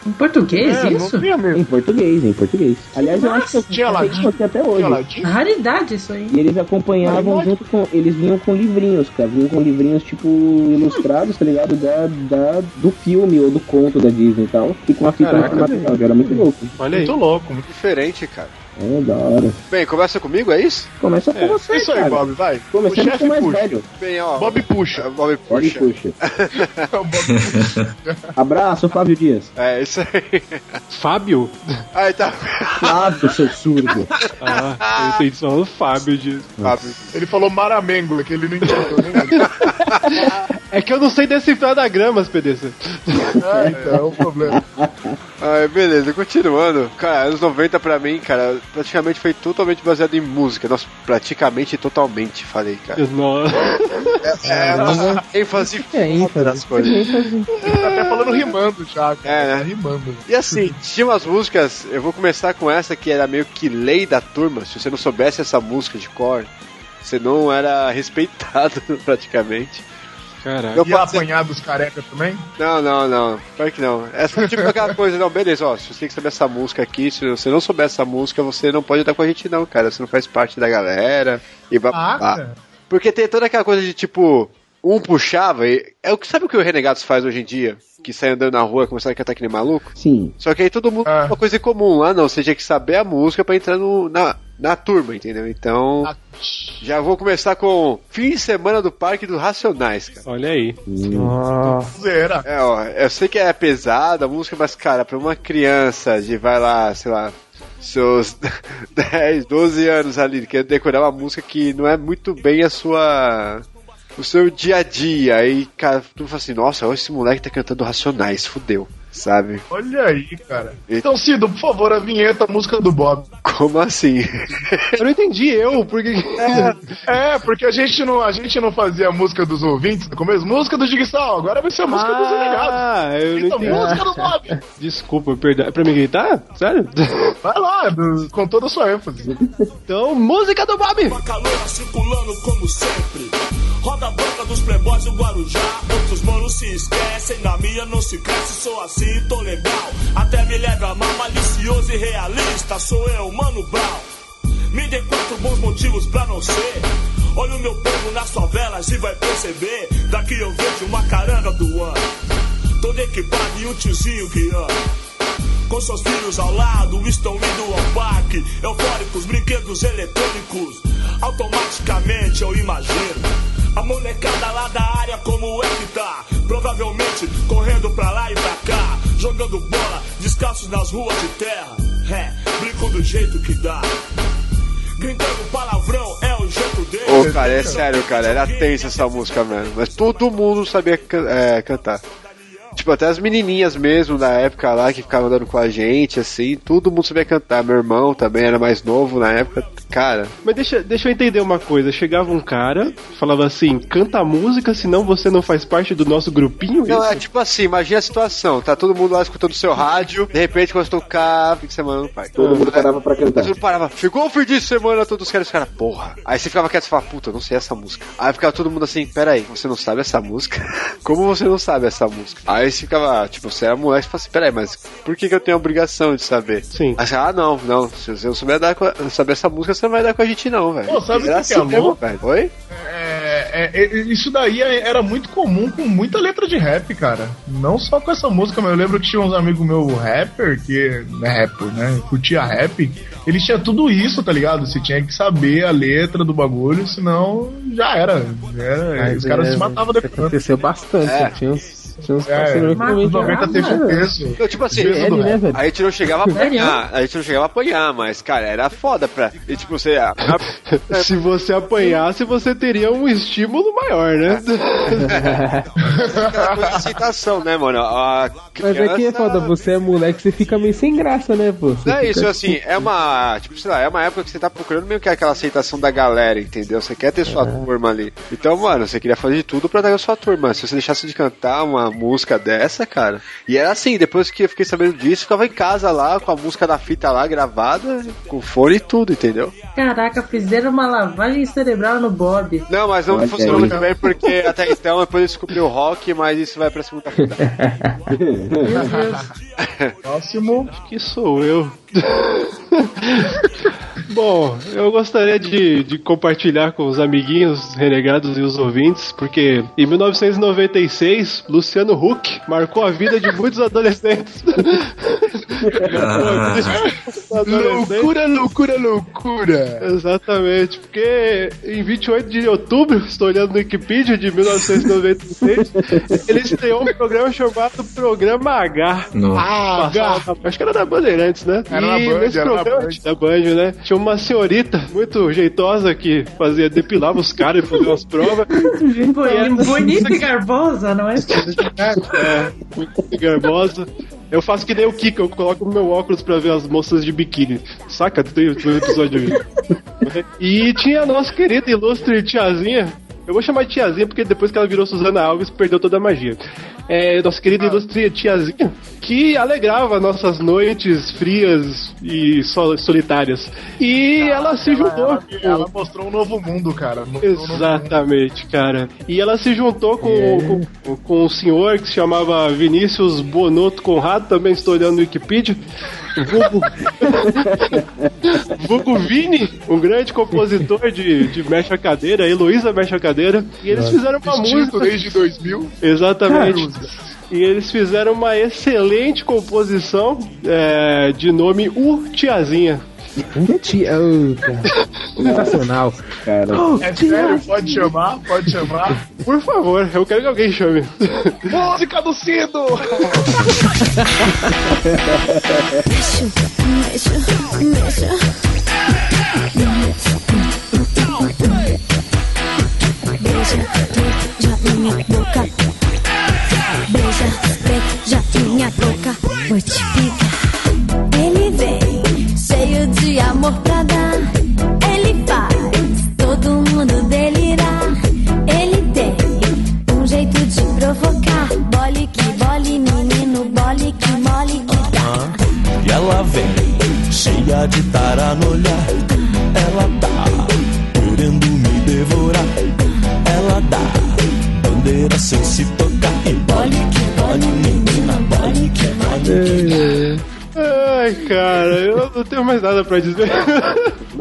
Em português, É, isso? Em português, em português. Aliás, eu acho que eu Tinha Aladdin? até Tinha hoje. Raridade isso aí. E eles acompanhavam Mas junto com. Eles vinham com livrinhos, cara. Vinham com livrinhos, tipo, ilustrados, tá ligado? Da, da, do filme ou do conto da Disney e tal. E com a fita no Caraca, formato de áudio. Era muito louco. Olha aí. Muito louco. muito- Diferente, cara. É, da hora. Bem, começa comigo, é isso? Começa com você, Isso aí, cara. Bob, vai. O Começando com o mais puxa. velho. Bem, ó. Bob puxa. É, Bob puxa. <laughs> Bob puxa. Abraço, Flávio Dias. É, isso aí. <laughs> Fábio? Aí tá. Flávio, seu surdo. Ah, eu entendi só o Fábio de. Fábio. Ele falou Maramengo, que ele não entendeu. <laughs> É que eu não sei decifrar anagramas, PDC. É, então, é o problema. Ah, beleza, continuando. Cara, anos 90 pra mim, cara, praticamente foi totalmente baseado em música. Nossa, praticamente e totalmente, falei, cara. Nossa. É, nossa, ênfase É, ênfase. das coisas. Tá até falando rimando já, cara. É, né? Rimando. E assim, tinha umas músicas, eu vou começar com essa que era meio que lei da turma. Se você não soubesse essa música de cor, você não era <laughs> respeitado praticamente. Caraca. Eu E apanhar dos carecas também? Não, não, não. Claro que não. Essa tipo aquela <laughs> coisa, não, beleza, ó, se você tem que saber essa música aqui, se você não souber essa música, você não pode estar com a gente não, cara. Você não faz parte da galera. E vai. Ah, ah. cara. Porque tem toda aquela coisa de tipo, um puxava e. É o que sabe o que o Renegados faz hoje em dia? Que sai andando na rua começando a cantar que nem maluco? Sim. Só que aí todo mundo Ah. tem uma coisa em comum lá, não. Você tinha que saber a música pra entrar no, na, na turma, entendeu? Então. Ah. Já vou começar com Fim de Semana do Parque dos Racionais, cara. Olha aí. Nossa. É, ó, eu sei que é pesada a música, mas, cara, pra uma criança de, vai lá, sei lá, seus <laughs> 10, 12 anos ali, quer decorar uma música que não é muito bem a sua. o seu dia a dia. Aí, cara, tu fala assim, nossa, olha esse moleque tá cantando Racionais, fudeu, sabe? Olha aí, cara. Então, Cido, por favor, a vinheta, a música do Bob. Como assim? Eu não entendi eu, porque. É, porque a gente não, a gente não fazia a música dos ouvintes no começo. Música do Digsal, agora vai ser a música dos renegados. Ah, eu não Então, entendi. música do Bob. Desculpa, perdão. É pra me gritar? Sério? Vai lá, com toda a sua ênfase. Então, música do Bob! Bacalhau circulando como sempre. Roda branca dos playboys do Guarujá. Outros manos se esquecem, na minha não se cresce. Sou assim, tô legal. Até me leva a mal, malicioso e realista. Sou eu, Mano Brown. Me dê quatro bons motivos pra não ser. Olha o meu povo nas favelas e vai perceber. Daqui eu vejo uma caranga do ano. Todo equipado e um tiozinho guiando. Com seus filhos ao lado, estão indo ao parque. Eufóricos, brinquedos eletrônicos. Automaticamente eu imagino. A molecada lá da área como é que tá? Provavelmente correndo pra lá e pra cá. Jogando bola, descalços nas ruas de terra. É, brinco do jeito que dá. Gritando palavrão é o jeito dele. Ô, cara, é sério, cara, era tensa essa música mesmo. Mas todo mundo sabia é, cantar. Tipo, até as menininhas mesmo da época lá que ficavam andando com a gente, assim, todo mundo sabia cantar. Meu irmão também era mais novo na época. Cara, Mas deixa, deixa eu entender uma coisa. Chegava um cara, falava assim: canta a música, senão você não faz parte do nosso grupinho. não, Isso? é tipo assim, imagina a situação, tá todo mundo lá escutando o seu rádio, de repente começa a tocar fim de semana no parque. Todo mundo parava pra cantar. Todo mundo parava, ficou o fim de semana, todos os caras, os caras, porra. Aí você ficava quieto e falava, puta, eu não sei essa música. Aí ficava todo mundo assim, peraí, você não sabe essa música? <laughs> Como você não sabe essa música? Aí você ficava, tipo, você era moleque e falava assim, peraí, mas por que, que eu tenho a obrigação de saber? Sim. Aí você, ah, não, não, se você não souber dar com a- saber essa música, você não vai dar com a gente não, velho. Pô, sabe o que que é louco? velho. Oi? É, é, é, isso daí é- era muito comum com muita letra de rap, cara. Não só com essa música, mas eu lembro que tinha uns amigos meus rapper, que é rapper, né? Curtia rap. Eles tinham tudo isso, tá ligado? Você tinha que saber a letra do bagulho, senão já era. Já era os caras é, se matavam depois. Aconteceu bastante. É. Tinha uns Tinha uns É, parceiros que os realmente 90 teve um peso. Então, tipo assim, GL, né, velho? a gente não chegava a apanhar, a gente não chegava a apanhar, mas, cara, era foda pra. E tipo, você. a- <laughs> Se você apanhasse, você teria um estímulo maior, né? <laughs> de aceitação, né, mano? A Mas é que é foda, você é moleque, você fica meio sem graça, né, pô? Você Não é isso, assim, é uma. Tipo, sei lá, é uma época que você tá procurando meio que aquela aceitação da galera, entendeu? Você quer ter sua turma ali. Então, mano, você queria fazer de tudo pra ter a sua turma. Se você deixasse de cantar uma música dessa, cara. E era assim, depois que eu fiquei sabendo disso, eu ficava em casa lá, com a música da fita lá gravada, com fone e tudo, entendeu? Caraca, fizeram uma lavagem cerebral no Bob. Não, mas não Olha funcionou muito bem, porque até então depois eu descobri o rock, mas isso vai pra segunda fita. Meu Deus. <laughs> Próximo. Que sou eu. <laughs> Bom, eu gostaria de, de compartilhar com os amiguinhos renegados e os ouvintes, porque em 1996, Luciano Huck marcou a vida de muitos adolescentes. <laughs> Loucura, loucura, loucura. Exatamente, porque em 28 de outubro, estou olhando no Wikipedia de 1996, ele estreou um programa chamado Programa H. Nossa. Ah, Passava- Acho que era da Bandeirantes, né? Era na e Band, nesse era na Band. da Band, né? Tinha uma senhorita muito jeitosa que fazia, depilava os caras e fazia umas provas. Boni- Bonita e garbosa, não é? É, muito garbosa. Eu faço que nem o Kika, eu coloco meu óculos pra ver as moças de biquíni. Saca? Tem um episódio. <laughs> E tinha a nossa querida ilustre tiazinha. Eu vou chamar de tiazinha porque depois que ela virou Suzana Alves, perdeu toda a magia. É, nossa querida ilustre tiazinha, que alegrava nossas noites frias e sol- solitárias. E ela se juntou. Ela, ela mostrou um novo mundo, cara. Exatamente, cara. E ela se juntou com, com, com um senhor que se chamava Vinícius Bonotto Conrado, também estou olhando no Wikipedia. <laughs> Vulgo, Vulgo Vini, um grande compositor de, de Mexa Cadeira, Heloísa Mexa Cadeira. E eles fizeram uma Extinto música. desde 2000. Exatamente. E eles fizeram uma excelente composição é, de nome U Tiazinha. Tia, oh, cara. Sensacional. Cara, É sério, pode chamar, pode chamar. Por favor, eu quero que alguém chame. Música do Cido! Beija, beija minha boca. Beija, beija minha boca. Vou te pegar. De amor pra dar. Ele faz todo mundo delirar. Ele tem um jeito de provocar. Bole que bole, menino, bole que mole que dá. E ela vem, cheia de tara no olhar. Ela tá querendo me devorar. Ela dá bandeira sem se tocar. E bole que bole, menina, bole que bole. Ai, cara, eu não tenho mais nada pra dizer.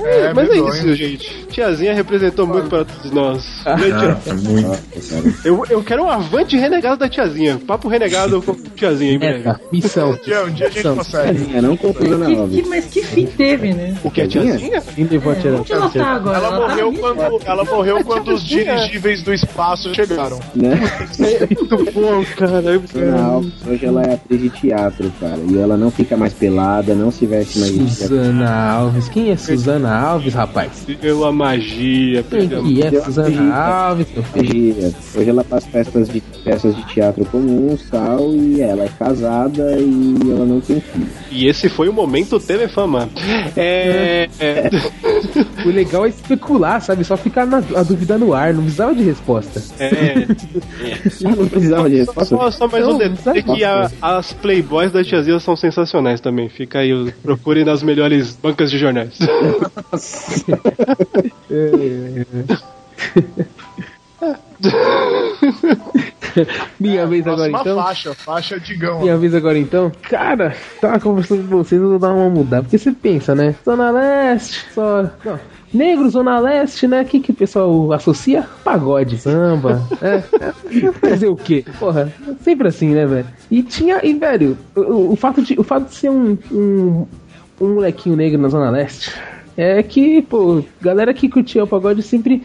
É, Mas é isso, gente. Tiazinha representou muito pra todos nós. Ah, tia- é muito. Eu, eu quero um avante renegado da tiazinha. Papo renegado com tiazinha em breve. Meta, missão. Um dia, um dia a gente Missão. consegue. É, não que, Alves. mas que fim teve, né? O que é tiazinha? Quem levou a tirar? Onde ela tá agora? Ela tá morreu ali? quando, ela morreu quando os dirigíveis do espaço chegaram. Né? Muito bom, cara. Alves, hoje ela é atriz de teatro, cara. E ela não fica mais pelada, não se veste mais. Suzana Alves. Quem é Suzana Alves, rapaz? Perdeu a magia. Quem Perdeu. que é Suzana. Alves, meu filho? Hoje, ela faz festas de, peças de teatro comuns tal, e ela é casada e ela não tem filho. E esse foi o momento Telefama. É. é... <laughs> O legal é especular, sabe? Só ficar na, a dúvida no ar, não precisava de resposta. é... Não precisava de resposta. Só, só mais Não, um detalhe que a- as playboys da tiazinha são sensacionais também. Fica aí, procurem nas melhores bancas de jornais. <laughs> Minha vez agora então. faixa, faixa Digão. Minha vez agora então. Cara, tava conversando com vocês, eu vou dar uma mudada. Porque você pensa, né? Zona Leste, só. Não. Negro, Zona Leste, né? O que, que o pessoal associa? Pagode, samba. é, fazer o quê? Porra, sempre assim, né, velho? E tinha. E, velho, o, o- fato de, o fato de ser um, um, um molequinho negro na Zona Leste é que, pô, galera que curtia o pagode sempre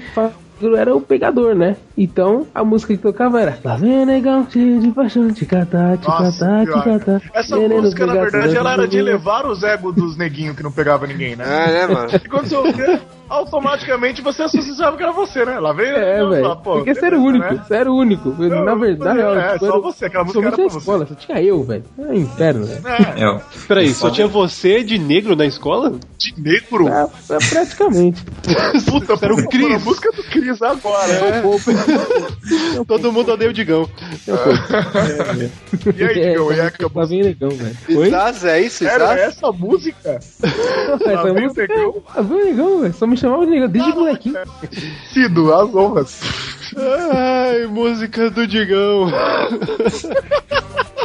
era o pegador, né? Então a música que tocava era Lá vem negão, cheio de paixão, ticatá, ticatá, ticatá. Essa Veneno música, na verdade, ela era de levar os egos dos neguinhos que não pegava ninguém, né? É, né, mano? E quando você ouvia, automaticamente você associava que era você, né? Lá vem. É, velho. Porque você era único, né? você era o único. Na verdade, é, só era- você, aquela música era pra escola, só tinha eu, velho. É um inferno, velho. É, Peraí, só tinha você de negro na escola? De negro? É, é praticamente. Puta, Era o Cris. a música do Cris agora. É. <laughs> Todo mundo odeia o Digão. E aí, Digão, e aí, Lá vem negão, velho. Isaz, é isso, Era essa música? <laughs> Essa vem o negão. Lá vem negão, velho. Só me chamava de negão desde molequinho. Cido, as honras. Ai, música do Digão. <laughs>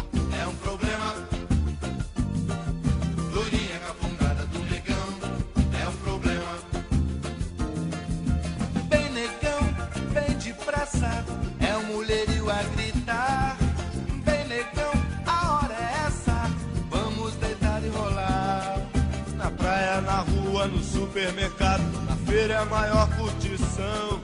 rua, no supermercado. Na feira é a maior curtição.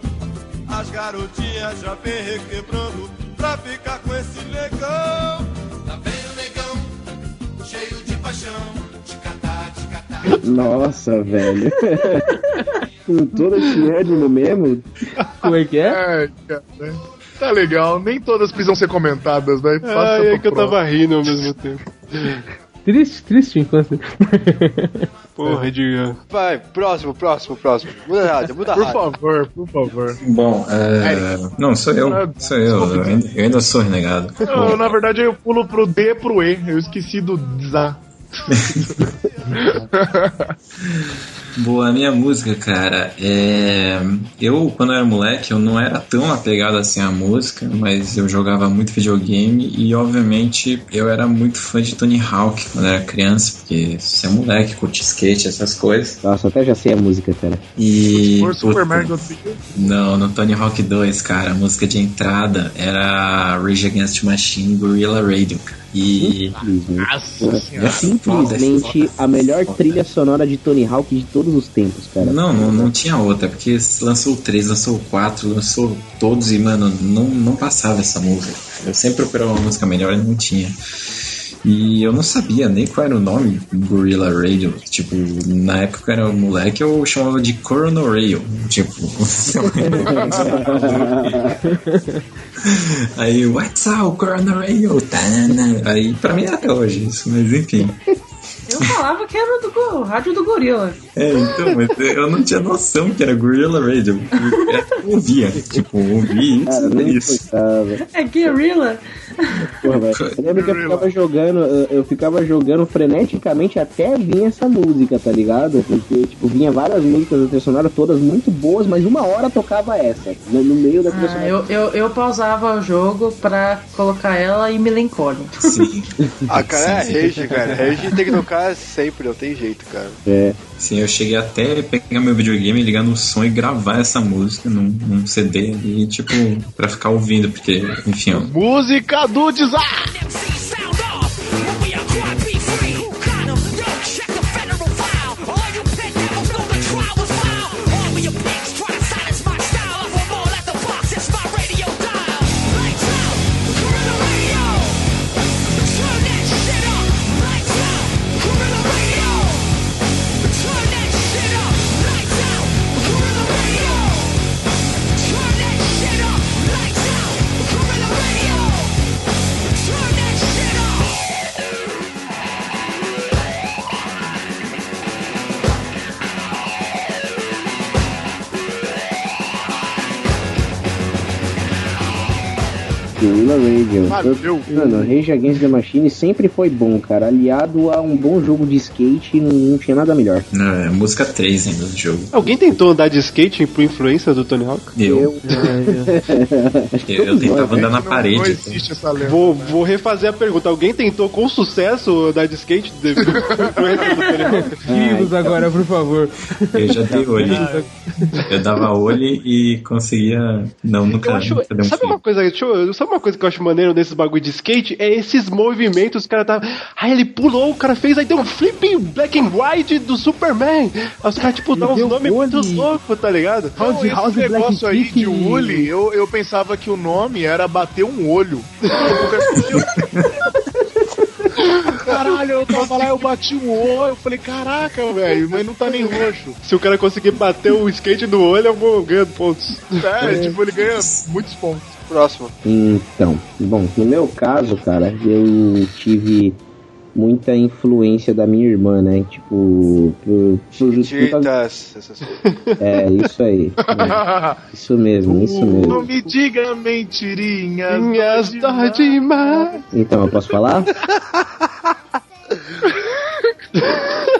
As garotinhas já vem requebrando pra ficar com esse negão. Lá vem o negão, cheio de paixão. Ticatá, ticatá. Nossa, velho. <laughs> Com todo esse ânimo mesmo. Como é que é? É, cara, né? Tá legal, nem todas precisam ser comentadas, né? Passa Ai, é que eu tava rindo ao mesmo tempo. <laughs> Triste, triste infância. <laughs> Porra, Digão. Vai, próximo, próximo, próximo. Muda rádio, muda a Por rádio. favor, por favor. Bom, é... não, sou eu. Sou eu. Eu ainda, eu ainda sou renegado. Eu, na verdade, eu pulo pro D e pro E. Eu esqueci do ZA. <laughs> <laughs> Boa, a minha música, cara, é. Eu, quando eu era moleque, eu não era tão apegado assim à música, mas eu jogava muito videogame e, obviamente, eu era muito fã de Tony Hawk quando eu era criança, porque você é moleque, curte skate, essas coisas. Nossa, até já sei a música, cara. E. Por Super Mario. Não, no Tony Hawk 2, cara, a música de entrada era Rage Against the Machine Gorilla Radio, cara. E. Nossa senhora. Simplesmente a melhor trilha sonora de Tony Hawk de todos os tempos, cara. Não, não, não tinha outra, porque lançou o 3, lançou o 4, lançou todos e, mano, não, não passava essa música. Eu sempre procurava uma música melhor e não tinha. E eu não sabia nem qual era o nome Gorilla Radio. Tipo, na época que eu era moleque, eu chamava de Coronel Radio. Tipo. <laughs> Aí, what's up, Coronel Radio? Tanana. Aí, pra mim é até hoje isso, mas enfim. Eu falava que era do go- rádio do gorila. É, então, mas eu não tinha noção que era Gorilla Radio. Eu ouvia, tipo, ouvi isso, é isso. É gorila. Porra, velho. <laughs> Eu lembro que eu ficava jogando, eu, ficava jogando freneticamente até vir essa música, tá ligado? Porque, tipo, vinha várias músicas da trilha sonora, todas muito boas, mas uma hora tocava essa, no, no meio da trilha Ah, sonora. eu, eu, eu pausava o jogo pra colocar ela em melancólico. Sim. <laughs> Ah, cara, é Sim, sim. rage, cara. Rage tem que tocar sempre, não tem jeito, cara. É. Sim, eu cheguei até a pegar meu videogame, ligar no som e gravar essa música num, num CD e, tipo, pra ficar ouvindo, porque, enfim, ó, Música do Desar! Radio. Valeu. Mano, Rage Against the Machine sempre foi bom, cara. Aliado a um bom jogo de skate, não, não tinha nada melhor. não, é música 3 ainda do jogo. Alguém tentou andar de skate por influência do Tony Hawk? Eu, eu, <laughs> eu tentava né? andar na Não, parede. não assim. existe essa lenda. Vou, vou refazer a pergunta. Alguém tentou com sucesso andar de skate devido <laughs> à influência do Tony Hawk? <laughs> Vivos agora, por favor. Eu já dei olho. Eu dava olho e conseguia. Não, nunca. Eu acho. nunca um Sabe fim. uma coisa? Deixa eu, sabe uma coisa que eu acho maneiro nesses bagulho de skate? É esses movimentos, o cara tá. Aí ele pulou, o cara fez, aí deu um flipping black and white do Superman. Aí os caras, tipo, dão uns deu nomes muito loucos, tá ligado? Não, House- esse House negócio Black aí Kick. de Wooly, eu, eu pensava que o nome era bater um olho. <laughs> Caralho, eu tava lá, eu bati um olho, eu falei, caraca, velho, mas não tá nem roxo. Se o cara conseguir bater o skate do olho, eu vou ganhando pontos. É, tipo, ele ganha muitos pontos. Próximo. Então, bom, no meu caso, cara, eu tive muita influência da minha irmã, né? Tipo, por, por, por causa- Chiquitas, essas coisas. É, isso aí. É, isso mesmo, isso Não mesmo. me diga mentirinhas. Minhas dó demais. Então, eu posso falar? <laughs>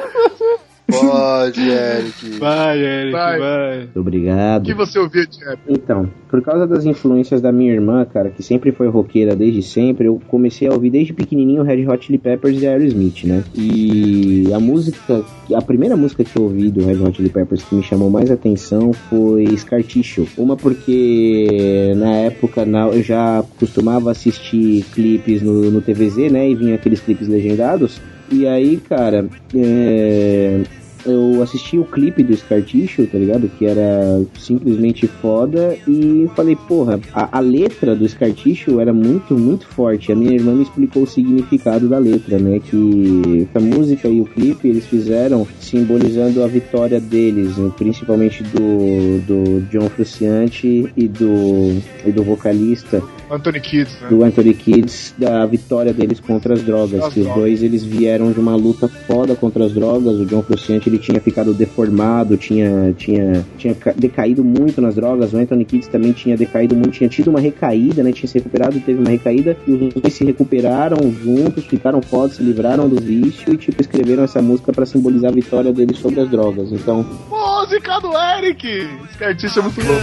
Pode, Eric. Vai, Eric, Vai. vai. Muito Obrigado. O que você ouvia de rap? Então, por causa das influências da minha irmã, cara, que sempre foi roqueira desde sempre, eu comecei a ouvir desde pequenininho Red Hot Chili Peppers e Aerosmith, né? E a música, a primeira música que eu ouvi do Red Hot Chili Peppers que me chamou mais atenção foi Scar Tissue. Uma porque na época na- eu já costumava assistir clipes no, no TVZ, né? E vinha aqueles clipes legendados. E aí, cara, é, eu assisti o clipe do Scar Tissue, tá ligado? Que era simplesmente foda. E falei, porra, a, a letra do Scar Tissue era muito, muito forte. A minha irmã me explicou o significado da letra, né? Que a música e o clipe eles fizeram simbolizando a vitória deles, né? principalmente do, do John Frusciante e do, e do vocalista Anthony Kids, né? do Anthony Kids da vitória deles contra as drogas. As que os drogas. dois eles vieram de uma luta foda contra as drogas. O John Frusciante ele tinha ficado deformado, tinha, tinha, tinha ca- decaído muito nas drogas. O Anthony Kids também tinha decaído muito, tinha tido uma recaída, né? Tinha se recuperado, teve uma recaída. E os dois se recuperaram juntos, ficaram fodas, se livraram do vício e tipo escreveram essa música pra simbolizar a vitória deles sobre as drogas. Então, Música do Eric! Esse artista é muito louco.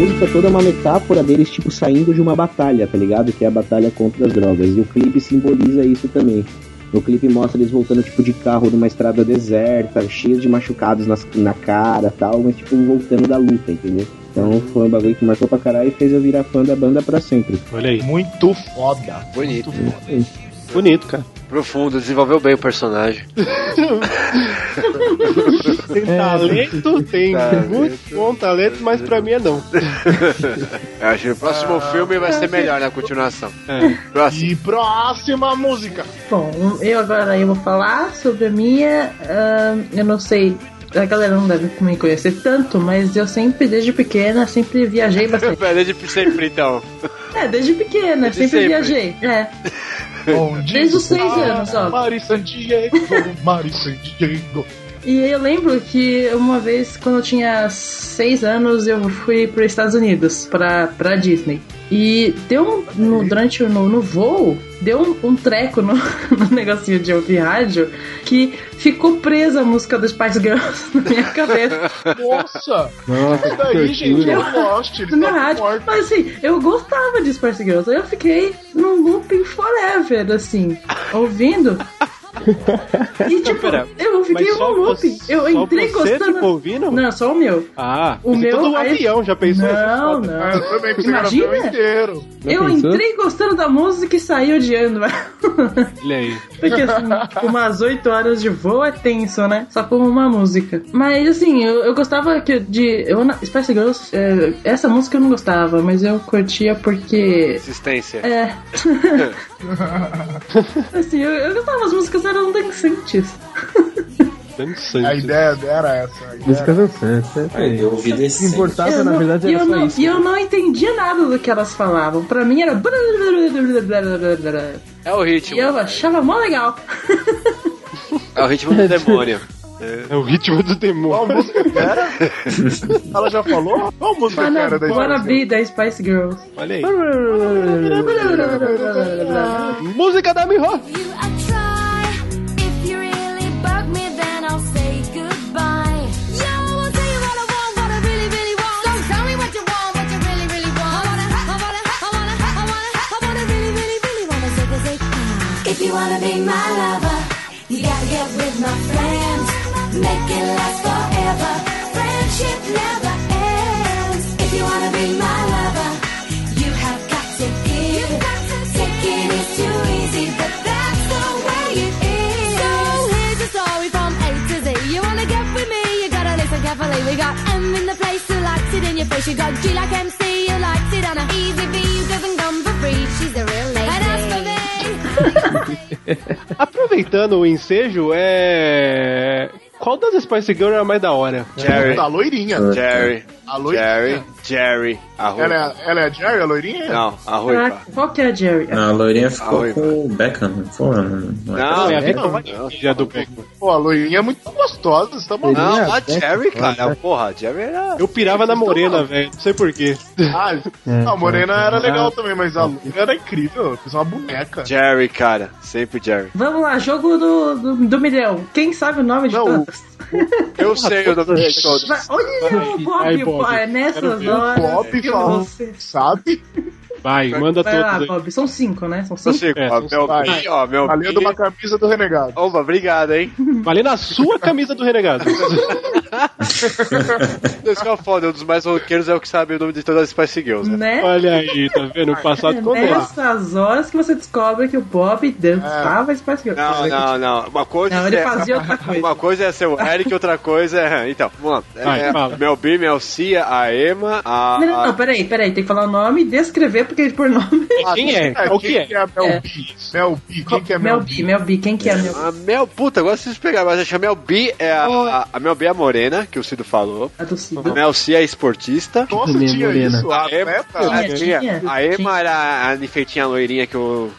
música toda é uma metáfora deles, tipo, saindo de uma batalha, tá ligado? Que é a batalha contra as drogas. E o clipe simboliza isso também. No clipe mostra eles voltando, tipo, de carro numa estrada deserta, cheios de machucados nas, na cara e tal, mas, tipo, voltando da luta, entendeu? Então foi um bagulho que marcou pra caralho e fez eu virar fã da banda pra sempre. Olha aí. Muito foda. Bonito. Bonito, cara. Profundo, desenvolveu bem o personagem. <laughs> Tem talento, tem Talento. muito bom talento, mas pra mim é não. Eu acho que o próximo filme vai ser melhor na continuação. É. Próximo. E próxima música. Bom, eu agora eu vou falar sobre a minha. ah, eu não sei, a galera não deve me conhecer tanto, mas eu sempre, desde pequena, sempre viajei <laughs> bastante. Desde sempre, então. é, desde pequena, Desde sempre, sempre. viajei. É. Bom dia. Desde os seis anos, ó. Mari San Diego, Mari San Diego. E eu lembro que uma vez, quando eu tinha seis anos, eu fui para os Estados Unidos, pra, pra Disney. E deu um, no, durante o no, no voo, deu um, um treco no, <laughs> no negocinho de ouvir rádio que ficou presa a música dos Spice Girls <laughs> na minha cabeça. Nossa! Nossa, Isso daí, que gente, Lost. Ele na rádio. morto. Mas assim, eu gostava de Spice Girls. Aí eu fiquei num looping forever, assim, ouvindo. E tipo, Pera, eu fiquei looping. você- Eu só entrei você gostando. ficou ouvindo? Não, só o meu. Ah, O pensei meu- todo o aí- avião, já pensou? Não, Foda. não. Ah, eu também o Imagina. inteiro. Eu pensou? entrei gostando da música e saí odiando. Olha aí. Porque assim, <laughs> umas 8 horas de voo é tenso, né? Só com uma música. Mas assim, eu, eu gostava que de. Eu, Spice Girls, é, essa música eu não gostava, mas eu curtia porque. Existência. É. <laughs> <laughs> assim, eu, eu gostava, as músicas eram dançantes. Dançante. A ideia era essa. ideia Música dançante. é. Eu ouvi O que decente. importava, Eu na não- verdade, e era eu só não, isso. E eu não entendia nada do que elas falavam. Pra mim era. É o E ritmo. eu achava mó legal. <laughs> É o ritmo do demônio. É o ritmo do Qual demônio. música que era? <laughs> Ela já falou? Qual música que Wanna, era da Spice be da Spice Girls. Olha aí. <laughs> Música da Miho. If you wanna be my lover, you gotta get with my friends. Make it last forever. Friendship never ends. If you wanna be my lover, you have got to give. Got to Taking is too easy, but that's the way it is. So here's a story from A to Z. You wanna get with me, you gotta listen carefully. We got M in the place who likes it in your face. You got G like MC who likes it on a easy V <laughs> Aproveitando o ensejo, é. Qual das Spice Girls era mais da hora? Jerry. A loirinha. Jerry. A loirinha. Jerry. Jerry. A Ela é, ela é a Jerry, a loirinha? Não, a ruiva. Caraca, qual que é a Jerry? A loirinha ficou Oi, com o Beckham, não foi? Não, é? Não, é a não, Vitória do Beckham. Pô, a loirinha é muito gostosa, você tá maluco? não, a Jerry, cara. Porra, a Jerry era. Eu pirava na morena, velho. Não sei porquê. Ah, a Morena era legal também, mas a loira era incrível. Fez uma boneca. Jerry, cara. Sempre Jerry. Vamos lá, jogo do, do, do milhão. Quem sabe o nome de Não, todas? Eu sei o nome de todos. Olha o Bob, Bob. Quero nessas horas. Bob que fala. você- Sabe? Vai, manda Vai lá, todos aí. Bob. São cinco, né? São São cinco? cinco. É, Ó, são meu vai. bi, ó, meu Valendo bi. uma camisa do Renegado. Opa, obrigado, hein? Valendo a sua camisa do Renegado. Isso que é foda, um dos mais roqueiros é o que sabe o nome de todas as Spice Girls, né? Né? Olha aí, tá vendo? O passado É condena. nessas horas que você descobre que o Bob dançava Spice Girls. Não, não, não. Uma coisa Não, ele é... fazia outra coisa. <laughs> Uma coisa é ser o Eric, outra coisa é. Então, vamos lá. Vai, É. Mel B, Mel Cia, a Emma, a. Não, não, não, peraí, peraí, tem que falar o nome e descrever, porque por nome. <laughs> Quem é? Qual que é? é a Mel É. B? Mel B, quem que é Mel, Mel B, Mel B, quem que é Mel B? A Mel, puta, agora vocês pegaram, mas acho que a Mel B é a, a, a Mel B é a morena, que o Cido falou. A do A Cido. Mel Cia é esportista. Nossa, Minha tinha morena. isso. A, A a, Tinha, a Emma era a enfeitinha loirinha que eu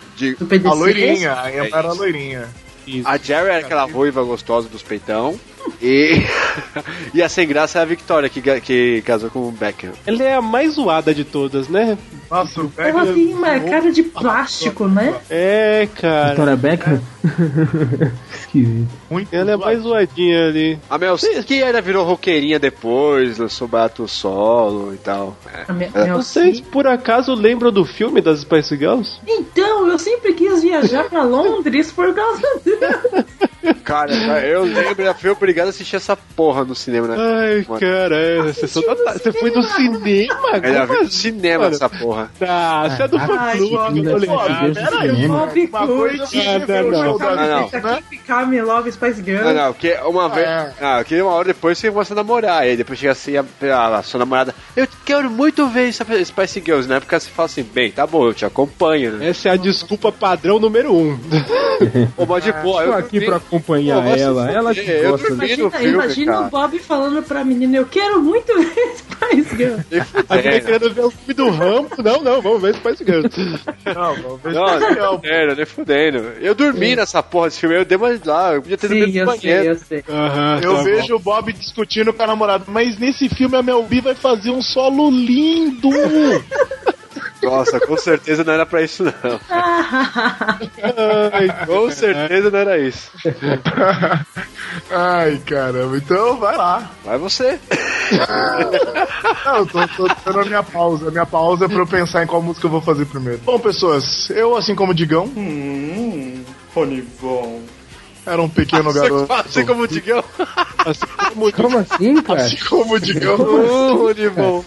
a loirinha. A Emma É era a loirinha. Isso. A Jerry era aquela ruiva gostosa dos peitão. <laughs> E, <laughs> e a sem graça é a Victoria, que, que casou com o Beckham. Ela é a mais zoada de todas, né? Nossa, o Ela Beckham- tem uma cara de plástico, né? É, cara. Vitória Beckham? <laughs> Esquisito. Muito Ela é mais zoadinha ali. A Mel que era virou roqueirinha depois, lançou Bato Solo e tal. É. É. Vocês C. por acaso lembram do filme das Spice Girls? Então, eu sempre quis viajar pra Londres por causa dela. Cara, eu lembro, eu fui obrigado a assistir essa porra no cinema, né? Ai, Mano. cara, é, da tarde. Você foi no cinema? Eu já vi Como no cinema Mano. essa porra. Ah, você é do fã Ai, clube, Bob, eu tô Pô, ligado. pera aí, cinema. Bob uma coisa curte. é você ver o Não, não, né? Ficar Me Love Spice. Não, não, porque uma vez. É. Ah, que uma hora depois você começa a namorar. E aí depois chega assim a, a, a sua namorada. Eu quero muito ver essa Spice Girls. Na época você fala assim, bem, tá bom, eu te acompanho, né? Essa é a desculpa padrão número um. Ô, mas de boa, Tô eu aqui pra acompanhar Pô, ela. Ela que gosta Imagina, filme, imagina cara. o Bob falando pra menina, eu quero muito ver Spice Girl. A gente querendo ver o filme do Rambo. Não, não, vamos ver Spice Girls. <laughs> Não, vamos ver Não, nem é o- fudendo, nem fudendo. Eu dormi nessa porra desse filme, eu dei uma lá, eu podia ter Sim, dormido no eu sei, banheiro. eu sei. Aham, Eu tá vejo o Bob discutindo com a namorada, mas nesse filme a Mel B vai fazer um solo lindo! <laughs> Nossa, com certeza não era pra isso, não. Ai, Com certeza não era isso. Ai, caramba, então vai lá. Vai você. Não, eu tô, tô dando a minha pausa. A minha pausa é pra eu pensar em qual música eu vou fazer primeiro. Bom, pessoas, eu, assim como o Digão, Hum, fone bom. era um pequeno garoto. Assim como o Digão. assim como Como assim, cara? Assim como o Digão. <laughs> Uh, bom.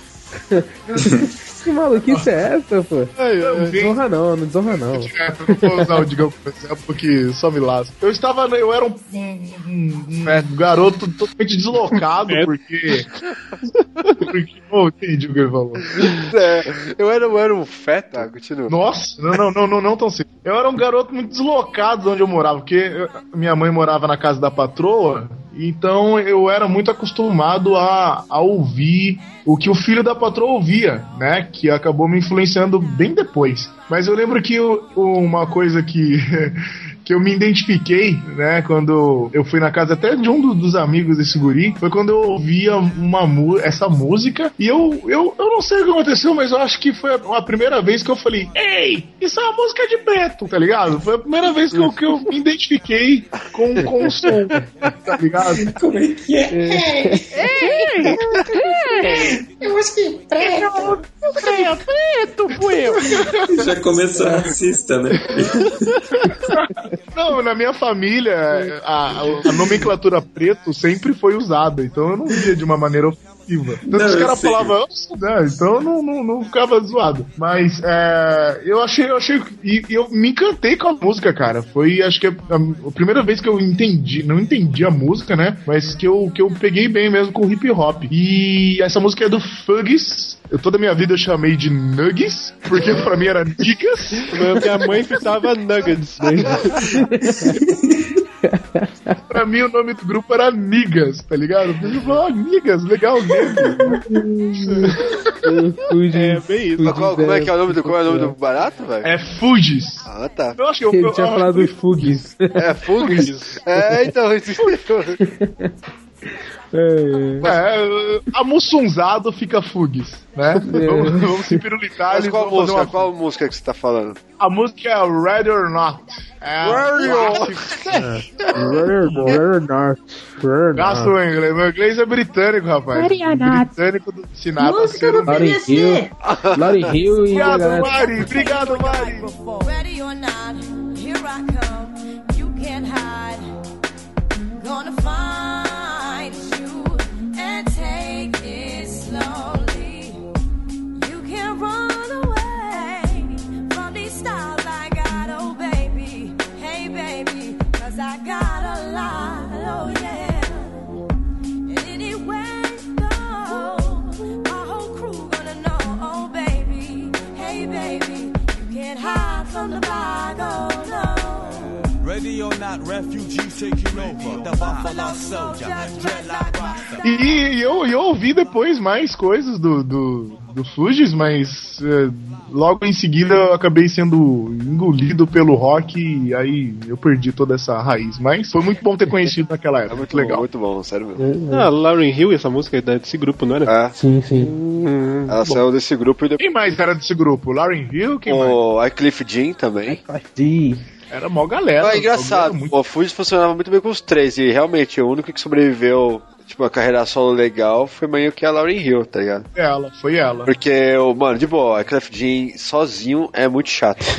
<laughs> Que maluquice é essa, pô? Ai, Não desonra não, não desonra não. É, eu não vou usar o Digão como exemplo porque só me lasca. Eu estava, eu era um, um- um- um garoto totalmente deslocado, É. porque. Porque. Oh, entendi o que ele falou. É, eu, era, eu era um feta, continua. Nossa, não, não, não, não, não tão cedo. Eu era um garoto muito deslocado de onde eu morava, porque eu- minha mãe morava na casa da patroa Então eu era muito acostumado a, a ouvir o que o filho da patroa ouvia, né? Que acabou me influenciando bem depois. Mas eu lembro que uma coisa que. <laughs> Que eu me identifiquei, né, quando eu fui na casa até de um do- dos amigos desse guri, foi quando eu ouvia uma, essa música e eu, eu, eu não sei o que aconteceu, mas eu acho que foi a, primeira vez que eu falei: Ei, isso é uma música de preto, tá ligado? Foi a primeira vez que eu, que eu me identifiquei com, com o som, tá ligado? <laughs> Como é que é? Eu acho que preto. Preto, preto, Já começou racista, né? <laughs> Não, na minha família, a, a nomenclatura preto sempre foi usada, então eu não via de uma maneira. Tanto Não, os caras falavam, "Ah, né, então eu não, não, não ficava zoado. Mas é, eu achei, eu achei. E eu me encantei com a música, cara. Foi, acho que a, a primeira vez que eu entendi, não entendi a música, né? Mas que eu, que eu peguei bem mesmo com o hip hop. E essa música é do Fuggies. Eu, toda a minha vida eu chamei de Nuggies, porque pra mim era Niggas. Minha mãe fritava nuggets. Né? <laughs> pra mim o nome do grupo era Nigas, tá ligado? Eu falei, oh, Nigas, legal, negro. É bem isso. Mas qual- como é que é o nome do, qual é o nome do barato, velho? É Fugis. Ah, tá. Eu acho que eu, Ele eu, tinha eu- falado dos Fugs. É, Fugis. é, então. <laughs> É, amussunzado fica Fugis, né? Vamos, vamos se pirulitar Mas e qual música? uma... Qual música que você tá falando? A música é Ready or Not. É Ready or Gasto o inglês. Meu inglês é britânico, rapaz. Ready or not. Britânico do Sinatra. Música do um- Lauren Hill. A Obrigado. Mari. Obrigado, Mari. Ready or not, here I come. You can't hide. Gonna find E eu, eu ouvi depois mais coisas do, do, do Fugis, mas é, logo em seguida eu acabei sendo engolido pelo rock e aí eu perdi toda essa raiz. Mas foi muito bom ter conhecido naquela época. É muito legal. Bom, muito bom, sério mesmo. Ah, Lauren Hill, essa música é desse grupo, não era? É, Sim, sim. ela saiu desse grupo e depois. Quem mais era desse grupo? Lauren Hill? Quem mais? O Wycliffe Jean também. Sim. Era mó galera. Ah, é engraçado. Era muito- O Fuji funcionava muito bem com os três. E realmente, o único que sobreviveu, tipo, uma carreira solo legal foi meio que a Lauren Hill, tá ligado? Ela, foi ela. Porque, o mano, de boa, a Clef Jean sozinho é muito chato. <laughs>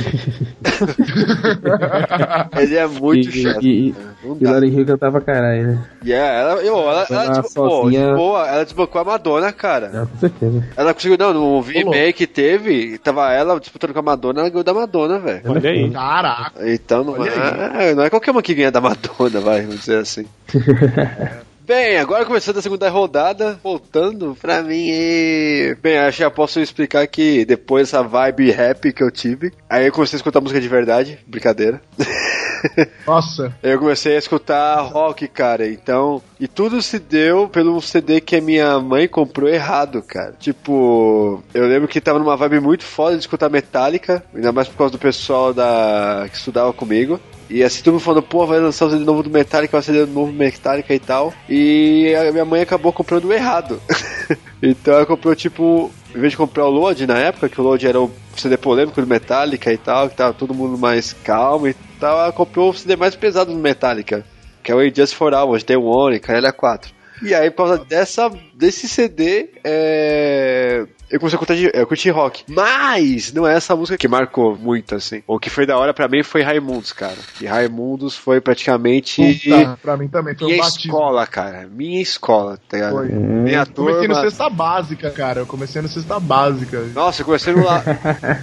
Ele é muito E- chato. E, e, Não e dá. Lauren Hill cantava caralho, né? E é, ela, eu, ela, ela, Ela desbo- pô, sozinha- de boa, ela desbancou a Madonna, cara. É, com certeza. Ela conseguiu, não, no VMA que teve, tava ela disputando com a Madonna, ela ganhou da Madonna, velho. Olha aí. Caraca. Então não Olha é, não é qualquer uma que ganha da Madonna, vai, vamos dizer assim. <laughs> Bem, agora começando a segunda rodada, voltando pra mim e... Bem, acho que já posso explicar que depois dessa vibe rap que eu tive, aí eu comecei a escutar música de verdade, brincadeira. <laughs> Nossa. Eu comecei a escutar rock, cara, então... E tudo se deu pelo CD que a minha mãe comprou errado, cara. Tipo, eu lembro que tava numa vibe muito foda de escutar Metallica, ainda mais por causa do pessoal da que estudava comigo. E assim, todo mundo falando, pô, vai lançar o CD novo do Metallica, vai ser o novo Metallica e tal. E a minha mãe acabou comprando o errado. <laughs> então ela comprou, tipo, em vez de comprar o Load na época, que o Load era o CD polêmico do Metallica e tal, que tava todo mundo mais calmo e tal, ela comprou o CD mais pesado do Metallica, que é o Just for Hours, The One, Caralho 4. E aí, por causa dessa, desse CD, é... eu comecei a curtir, eu curti rock. Mas não é essa música que marcou muito, assim. O que foi da hora pra mim foi Raimundos, cara. E Raimundos foi praticamente Puta, pra mim também foi um minha batismo. escola, cara. Minha escola, tá ligado? Foi. Minha Eu comecei no turma. sexta básica, cara. Eu comecei no sexta básica. Nossa, eu comecei no, La...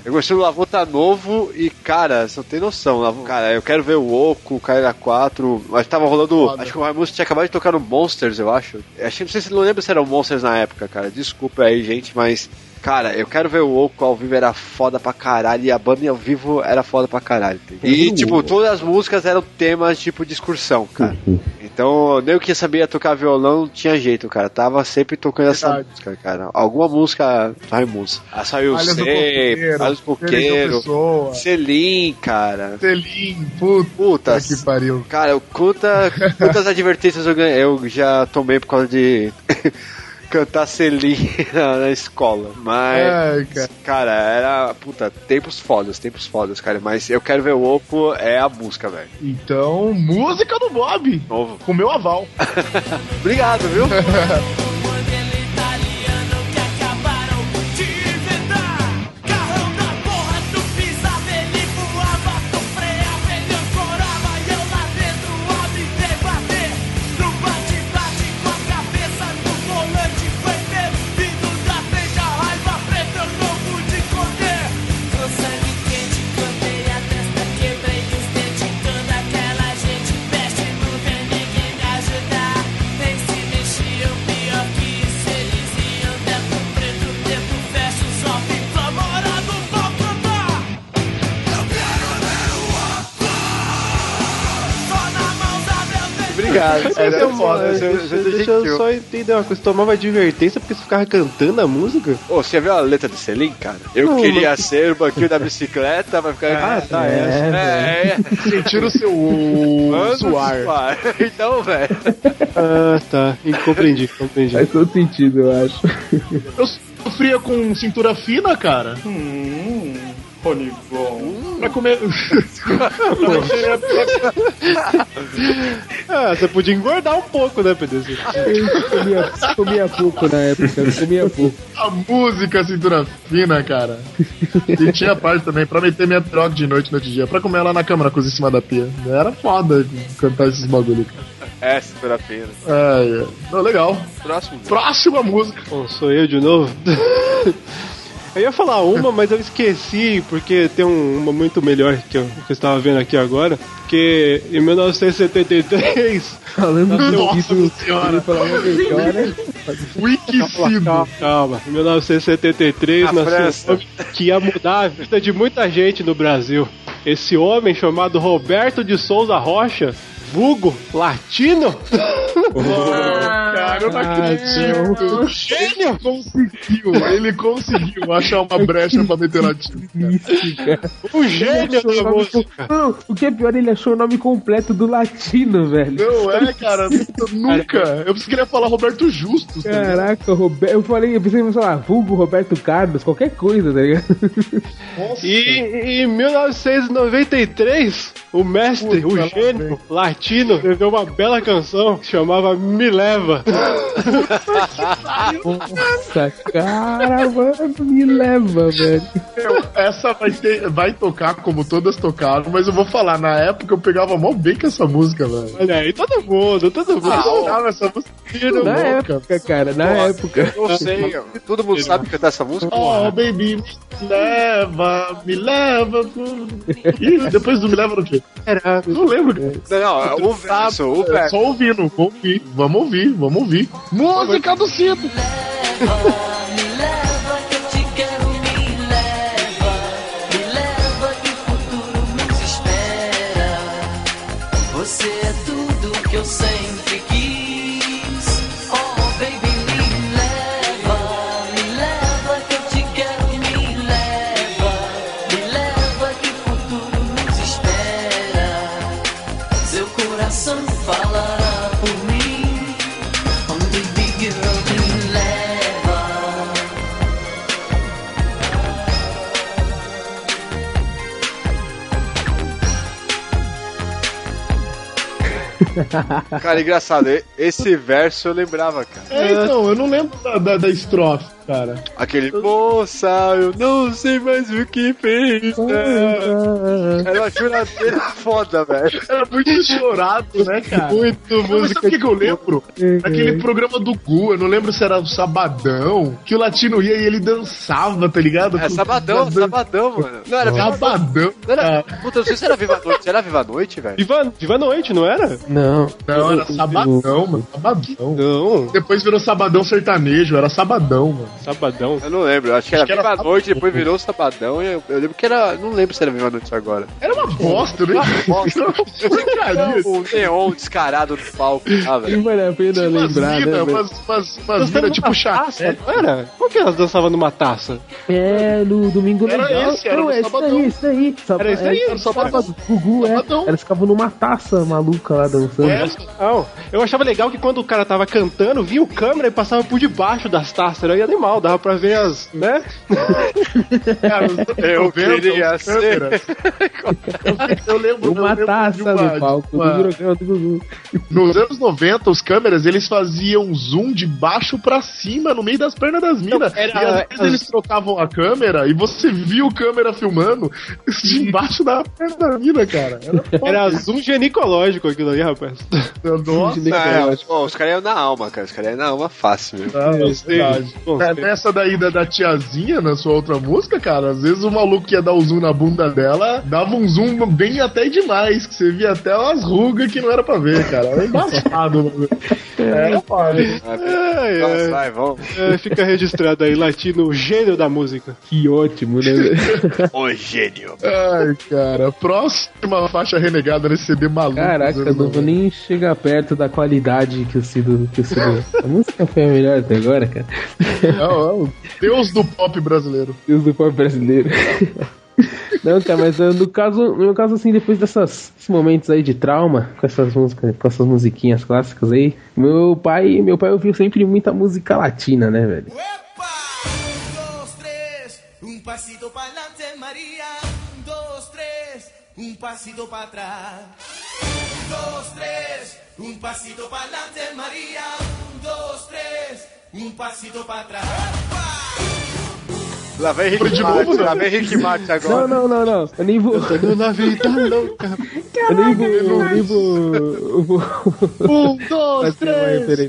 eu comecei no Lavota Novo e, cara, você não tem noção. Lav- Cara, eu quero ver o Oco, o Kaira 4. Mas tava rolando. Foda. Acho que o Raimundo tinha acabado de tocar no Monsters, eu acho. Acho que não sei se não lembro se era o Monsters na época, cara. Desculpa aí, gente, mas. Cara, eu quero ver o Oco ao vivo era foda pra caralho e a banda ao vivo era foda pra caralho. E, tipo, todas as músicas eram temas tipo de excursão, cara. Então, nem eu que sabia tocar violão, não tinha jeito, cara. Tava sempre tocando essa Verdade. música, cara. Alguma música do Raimundos. Ah, saiu Alhas Alhas Coqueiro. Selim, cara. Selim, puta, Puta, que pariu. Cara, quanta, quantas <laughs> advertências eu, ganhei, eu já tomei por causa de cantar Selim <laughs> na, na escola. Mas, Ai, cara. cara. era, puta, tempos fodas, tempos fodas, cara. Mas eu quero ver o Opo é a música, velho. Então, música do Bob. Novo. Com meu aval. <laughs> Obrigado, viu? <laughs> É foda. essa- Deixa, eu só entender uma coisa. Tomava advertência porque você ficava cantando a música? Ô, você viu a letra de Selim, cara? Eu Não, queria mas- ser o banquinho da bicicleta, vai ficar. Ah, tá, é. é, é. Sentir o seu Mano, suar. suar. <laughs> Então, velho. Ah, tá. Compreendi, compreendi. Faz todo sentido, eu acho. Eu sofria com cintura fina, cara. Hum, Rony Bom. Pra comer. <laughs> Ah, você podia engordar um pouco, né, PDC? Eu comia, comia pouco na época, eu comia pouco. A música cintura fina, cara. E tinha parte também pra meter minha troca de noite no outro dia. Pra comer ela na câmera, coisa em cima da pia. Era foda cantar esses bagulho, cara. É, segura a pena. É, é. Não, legal. Próximo. Próxima música. Bom, sou eu de novo. <laughs> Eu ia falar uma, mas eu esqueci, porque tem um- uma muito melhor que eu, que eu estava vendo aqui agora. Que em 1973. Falando Nossa disso, senhora. ele falava uma melhor, Wikicido. Calma, calma. Em 1973 Na nasceu um França. que ia mudar a vida de muita gente no Brasil. Esse homem chamado Roberto de Souza Rocha, vulgo latino. Cara, eu não acredito. Gênio! Conseguiu, ele conseguiu achar uma brecha pra meter latino. cara. Ele gênio o da nome música. Não, o que é pior, ele achou o nome completo do latino, velho. Não é, cara, nunca. Eu pensei que ele ia falar Roberto Justo. tá? Caraca, Roberto. Eu falei, eu pensei que ia falar, vulgo Roberto Carlos, qualquer coisa, tá ligado? Nossa. E em 1993, o mestre, Puta, o gênio latino, escreveu uma bela canção que chamava Me Leva. <laughs> Nossa, cara, mano, me leva, velho. Essa vai, ter, vai tocar como todas tocaram, mas eu vou falar, na época eu pegava mó bem com essa música, velho. Olha aí, todo mundo, todo mundo. Ah, essa música Na época, cara, na época. Eu sei, todo mundo sabe cantar essa música. Oh, baby, me leva, me leva. pro- Ih, depois do me leva no quê? Era. Não lembro. Não, não, o verso, o É verso. só ouvindo, vamos ouvir, vamos ouvir, vamos ouvir. Música do Cito! <laughs> Cara, engraçado, esse verso eu lembrava, cara. É, então, eu não lembro da, da, da estrofe, cara. Aquele, moça, eu não sei mais o que pensar. Era uma choradeira foda, velho. Era muito chorado, né, cara? Muito mas música. sabe o que, que eu lembro? Aquele programa do Gu, eu não lembro se era o Sabadão, que o latino ia e ele dançava, tá ligado? É, sabadão, sabadão, mano. Não, era Viva Noite. Sabadão. Não era, puta, não sei se era Viva Noite. Era Viva Noite, velho? Viva, Viva a Noite, não era? Não. Não, era Sabadão, mano. Sabadão. Não. Depois virou Sabadão sertanejo, era Sabadão, mano. Sabadão. Eu não lembro, acho que era Acho que era Viva a Noite, depois virou Sabadão. E eu, eu lembro que era. Não lembro se era Viva a Noite agora. Era uma bosta, né? O neon descarado no palco. Ah, velho. vale a pena lembrar, né? Umas, umas, umas mina tipo. É, não era? Por que elas dançavam numa taça? É, no Domingo Era Legal. esse, era não, é isso Sabadão. aí, isso aí. Era isso aí, é, era no Sabadão. Gugu, é. Sabadão. Elas ficavam numa taça maluca lá dançando. É, Não, eu achava legal que quando o cara tava cantando, vinha o câmera e passava por debaixo das taças. Era animal, dava pra ver as. né? cara, os <laughs> Eu 90, queria ser. câmeras. Eu lembro, eu Uma lembro de taça uma- no palco uma- do programa do Gugu. Nos anos 90, os câmeras, eles faziam zoom de baixo pra cima, no meio das pernas das minas. era- e às vezes eles trocavam a câmera e você via o câmera filmando de embaixo da perna da mina, cara. Era. <laughs> Era zoom ginecológico aquilo ali, rapaz. Nossa, É, pô, os caras iam na alma, cara. Os caras iam na alma fácil, meu. Ah, é verdade. Bom, É, nessa daí da, da tiazinha, na sua outra música, cara, às vezes o maluco que ia dar o zoom na bunda dela, dava um zoom bem até demais, que você via até umas rugas que não era pra ver, cara. Era embaçado, foda. Ai, Nossa, ai. vai, vamos. É, fica registrado aí, latino, o gênio da música. Que ótimo, né? <laughs> Ô, gênio. Ai, cara, próxima faixa renegada nesse CD maluco. Caraca, eu não vou nem chegar perto da qualidade que o Cido. Que o Cido... <laughs> A música foi a melhor até agora, cara. Não, não. Deus do pop brasileiro. Deus do pop brasileiro. <laughs> Não, cara, mas uh, no caso, no meu caso, assim, depois dessas, desses momentos aí de trauma, com essas músicas, com essas musiquinhas clássicas aí, meu pai, meu pai ouviu sempre muita música latina, né, velho? dos, tres, un pasito para adelante, María. Un, dos, tres, un pasito para atrás. Un, dos, tres, un pasito para adelante, María. Un, dos, tres, un pasito para atrás. Lá vem Rick de novo, lá vem Rick Não, agora. não, não, não. Eu nem vou. Tô na vida louca. Eu nem vou. Eu nem vou. Eu. Um, dois.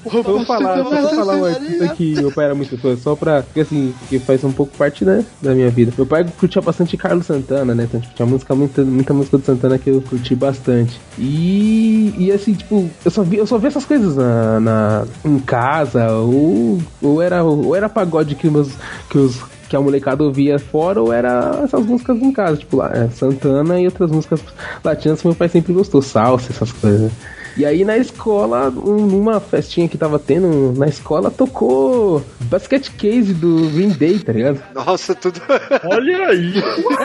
Eu vou falar, vou falar uma coisa que meu pai era muito fã, só pra. Porque assim, que faz um pouco parte, né, da minha vida. Meu pai curtia bastante Carlos Santana, né? Então, tipo, tinha música, muita, muita música do Santana que eu curti bastante. E. E assim, tipo, eu só vi, eu só vi essas coisas na, na, em casa, ou, ou, era, ou era pagode que, meus, que os que a molecada ouvia fora ou era essas músicas em casa, tipo lá, é, Santana e outras músicas latinas que meu pai sempre gostou, salsa, essas coisas. E aí na escola, um- numa festinha que tava tendo, na escola tocou Basket Case do Green Day, tá ligado? Nossa, tudo. Olha aí.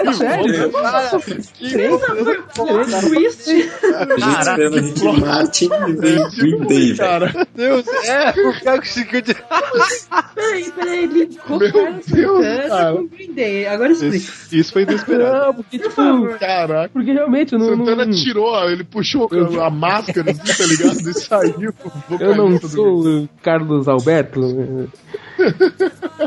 É sério? Twist. Registrando Rick Martin e vem Green Day, velho. Cara, Deus, é, o cara conseguiu de. Peraí, peraí, Meu Carlos Deus, Santana cara. com Green Day. Agora explica. Isso, isso foi inesperado. Não, porque tipo, caraca. porque realmente não, Santana tirou, ele puxou a máscara, <laughs> tá ligado? <laughs> E saiu. eu não do sou o Carlos Alberto.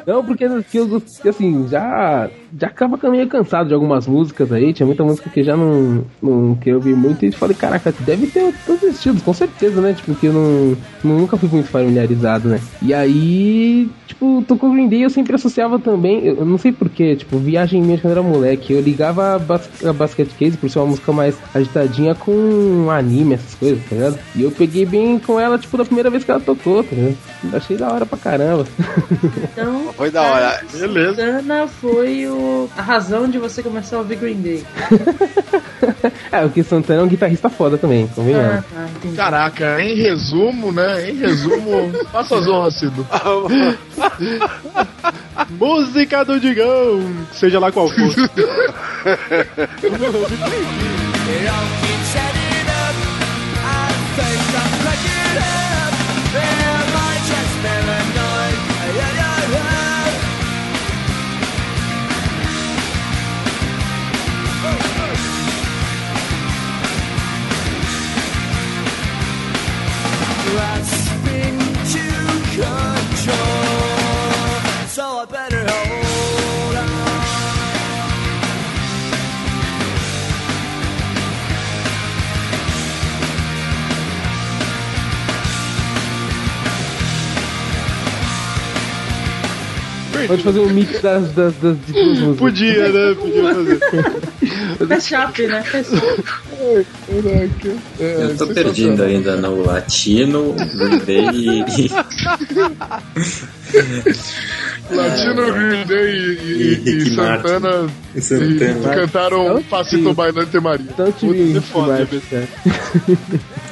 Não, porque, porque eu porque, assim, já, já acaba meio cansado de algumas músicas aí. Tinha muita música que já não, não que eu vi muito e falei, caraca, deve ter todos os estilos, com certeza, né? Tipo, que eu não, nunca fui muito familiarizado, né? E aí, tipo, tocou Green Day, eu sempre associava também, eu não sei porquê, tipo, viagem minha quando eu era moleque. Eu ligava a, bas a Basket Case por ser uma música mais agitadinha com anime, essas coisas, tá ligado? E eu peguei bem com ela, tipo, da primeira vez que ela tocou, tá ligado? Achei da hora pra caramba. <laughs> Então, Foi da hora. Beleza. Santana foi o, a razão de você começar a ouvir Green Day. <laughs> é, o que Santana é um guitarrista foda também, convenhamos. Ah, tá. Caraca, em resumo, né? Em resumo, <laughs> faça as honras, Cido. <laughs> Música do Digão, seja lá qual for. They all keep setting up. I think I'm Last. Pode fazer um mix das, das, das de duas músicas. Podia, né? Podia fazer. É chape, né? É chape. Caraca. É, Eu tô perdendo ainda no latino, Green Day e. <laughs> Latino Green Day e, e- e Martin. Santana, E Santana. e cantaram um Facito Bailante Maria. Então eu tive foda,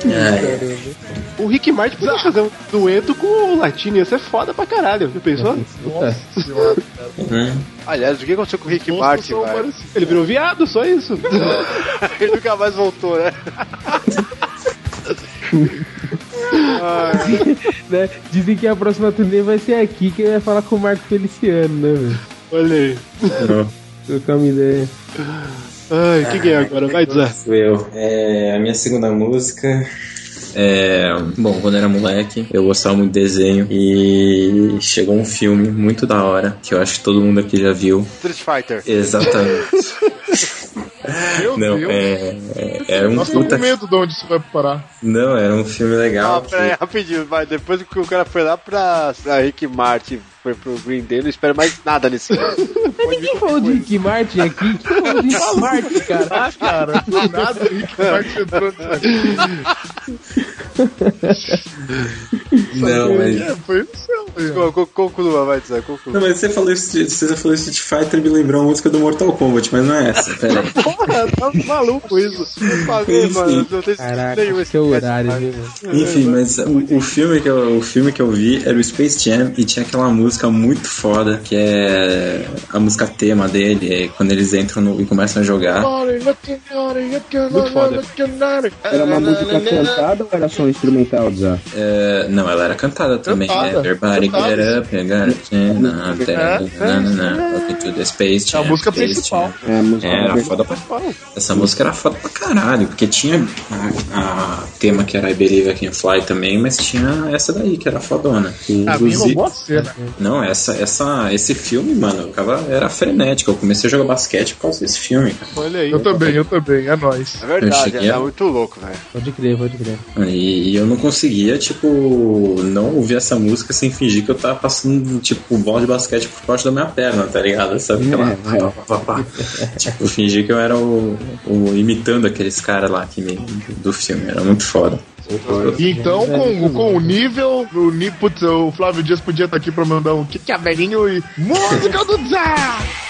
É. O Rick Martin podia fazer um dueto com o Latino, ia ser foda pra caralho. Pensou? Nossa Uhum. Aliás, o que aconteceu com o Rick Martin, velho? Ele virou viado, só isso. <laughs> Ele nunca mais voltou, né? <laughs> né? Dizem que a próxima turnê vai ser aqui, que vai falar com o Marco Feliciano, né, velho? Olha aí. Trocar uma ideia. Ai, quem que é agora? Vai dizer. Sou eu. É, a minha segunda música. É, bom, quando era moleque, eu gostava muito de desenho e chegou um filme muito da hora que eu acho que todo mundo aqui já viu. Street Fighter. Exatamente. <laughs> Meu Não, Deus. é, é- era um Nós estamos puta. com medo de onde isso vai parar. Não, era um filme Ah, legal. peraí, rapidinho, vai. Depois que o cara foi lá pra, pra Rick Martin, foi pro Green Day, não espero mais nada nesse Ninguém falou de Rick Martin aqui. Quem falou de Rick Martin, cara? Ah, cara, do nada o Rick Martin entrou. <laughs> <laughs> Não, mas. É, foi no céu. Conclua, vai dizer, conclua. Não, mas você falou, Street- você falou Street Fighter e me lembrou a música do Mortal Kombat, mas não é essa. Pera aí. <laughs> Porra, tá maluco isso. Enfim. mano, não tem Caraca, nenhum que é horário, viu? velho? Enfim, mas o, o filme que eu, o filme que eu vi era o Space Jam e tinha aquela música muito foda que é a música tema dele, é quando eles entram no- e começam a jogar. Muito foda. Era uma música cantada ou era só instrumental, Zá? É, não, ela era cantada também. Cantada, É, Everybody cantada. get up, you Space É a música Space principal. É a música É, era da- foda pra Essa música era foda pra caralho, porque tinha a, a tema que era I Believe I Can Fly também, mas tinha essa daí que era fodona. Sim. A mim Inclusive-. Não, essa, essa, esse filme, mano, eu ficava, era frenético. Eu comecei a jogar basquete por causa desse filme. Olha aí. Eu também, eu também, é nóis. É verdade, a- muito louco, velho. Pode crer, pode crer. E, e eu não conseguia, tipo, não ouvir essa música sem fingir que eu tava passando, tipo, bola de basquete por baixo da minha perna, tá ligado? Sabe? Aquela, É, tipo, fingir que eu era o, o imitando aqueles caras lá que me, do filme. Era muito foda. Então, com, com o nível, o, putz, o Flávio Dias podia estar aqui pra mandar um que que é velhinho e música do Zá!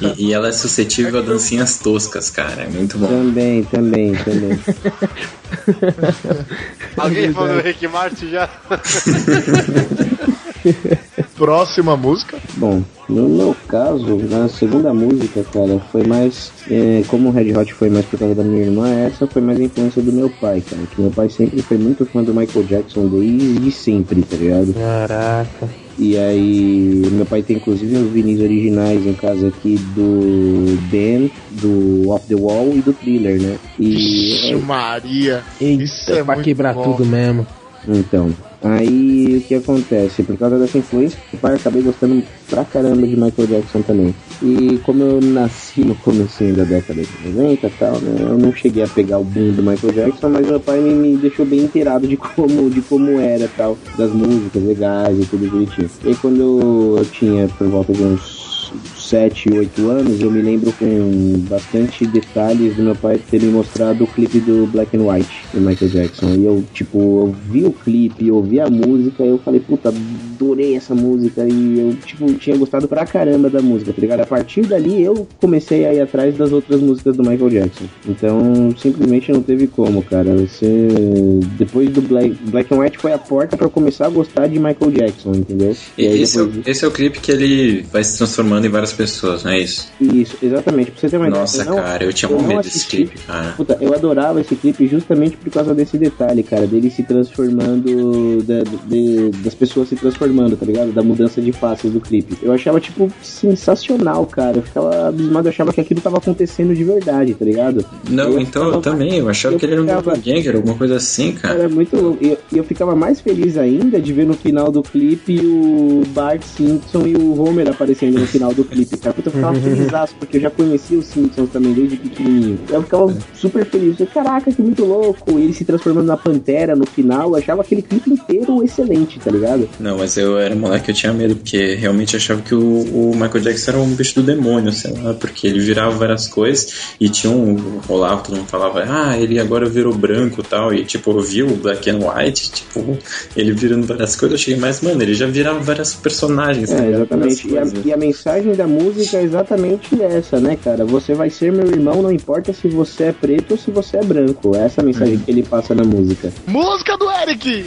E, e ela é suscetível a dancinhas toscas, cara. É muito bom. Também, também, também. <laughs> Alguém falou Rick Martin já? <laughs> Próxima música. Bom, no meu caso, na segunda música, cara, foi mais. é, como o Red Hot foi mais por causa da minha irmã, essa foi mais a influência do meu pai, cara. Que meu pai sempre foi muito fã do Michael Jackson desde sempre, tá ligado? Caraca. E aí, meu pai tem inclusive os vinis originais em casa aqui do Dan, do Off the Wall e do Thriller, né? Ixi, E. Maria. Isso Eita, é pra muito quebrar bom. tudo mesmo. Então, aí o que acontece? Por causa dessa influência, pai acabei gostando pra caramba de Michael Jackson também. E como eu nasci no comecinho da década de 90 e tal, né? Eu não cheguei a pegar o boom do Michael Jackson, mas meu pai me, me deixou bem inteirado de como, de como era tal, das músicas legais e tudo direitinho. E aí quando eu tinha por volta de uns 7, 8 anos, eu me lembro com bastante detalhes do meu pai ter me mostrado o clipe do Black and White do Michael Jackson. E eu, tipo, eu vi o clipe, ouvi a música, e eu falei, puta, adorei essa música. E eu, tipo, tinha gostado pra caramba da música, tá ligado? A partir dali eu comecei a ir atrás das outras músicas do Michael Jackson. Então, simplesmente não teve como, cara. Você. Depois do Black, Black and White foi a porta pra eu começar a gostar de Michael Jackson, entendeu? E aí esse, é, esse é o clipe que ele vai se transformando em várias pessoas, não é isso? Isso, exatamente. Pra você ter uma ideia, Nossa, não- cara, eu tinha eu um medo desse clipe, cara. Puta, eu adorava esse clipe justamente por causa desse detalhe, cara, dele se transformando, da- de- das pessoas se transformando transformando, tá ligado? Da mudança de faces do clipe. Eu achava, tipo, sensacional, cara. Eu ficava abismado, eu achava que aquilo tava acontecendo de verdade, tá ligado? Não, Eu então eu ficava- também. Eu achava eu que ele era um ficava- doppelganger, alguma coisa assim, cara. Era muito louco. E eu, eu ficava mais feliz ainda de ver no final do clipe o Bart Simpson e o Homer aparecendo no final do clipe, cara. Puta, eu ficava feliz porque eu já conhecia os Simpsons também desde pequenininho. Eu ficava super feliz. Eu, Caraca, que muito louco. E ele se transformando na Pantera no final. Eu achava aquele clipe inteiro excelente, tá ligado? Não, mas eu era moleque, eu tinha medo, porque realmente achava que o, o Michael Jackson era um bicho do demônio, sei lá, porque ele virava várias coisas e tinha um. rolava, todo mundo falava, ah, ele agora virou branco e tal, e tipo, eu vi o Black and White, tipo, ele virando várias coisas, eu cheguei mais, mano, ele já virava várias personagens, tá É, ligado? exatamente. E a, e a mensagem da música é exatamente essa, né, cara? Você vai ser meu irmão, não importa se você é preto ou se você é branco. Essa é a mensagem que ele passa na música. Música do Eric!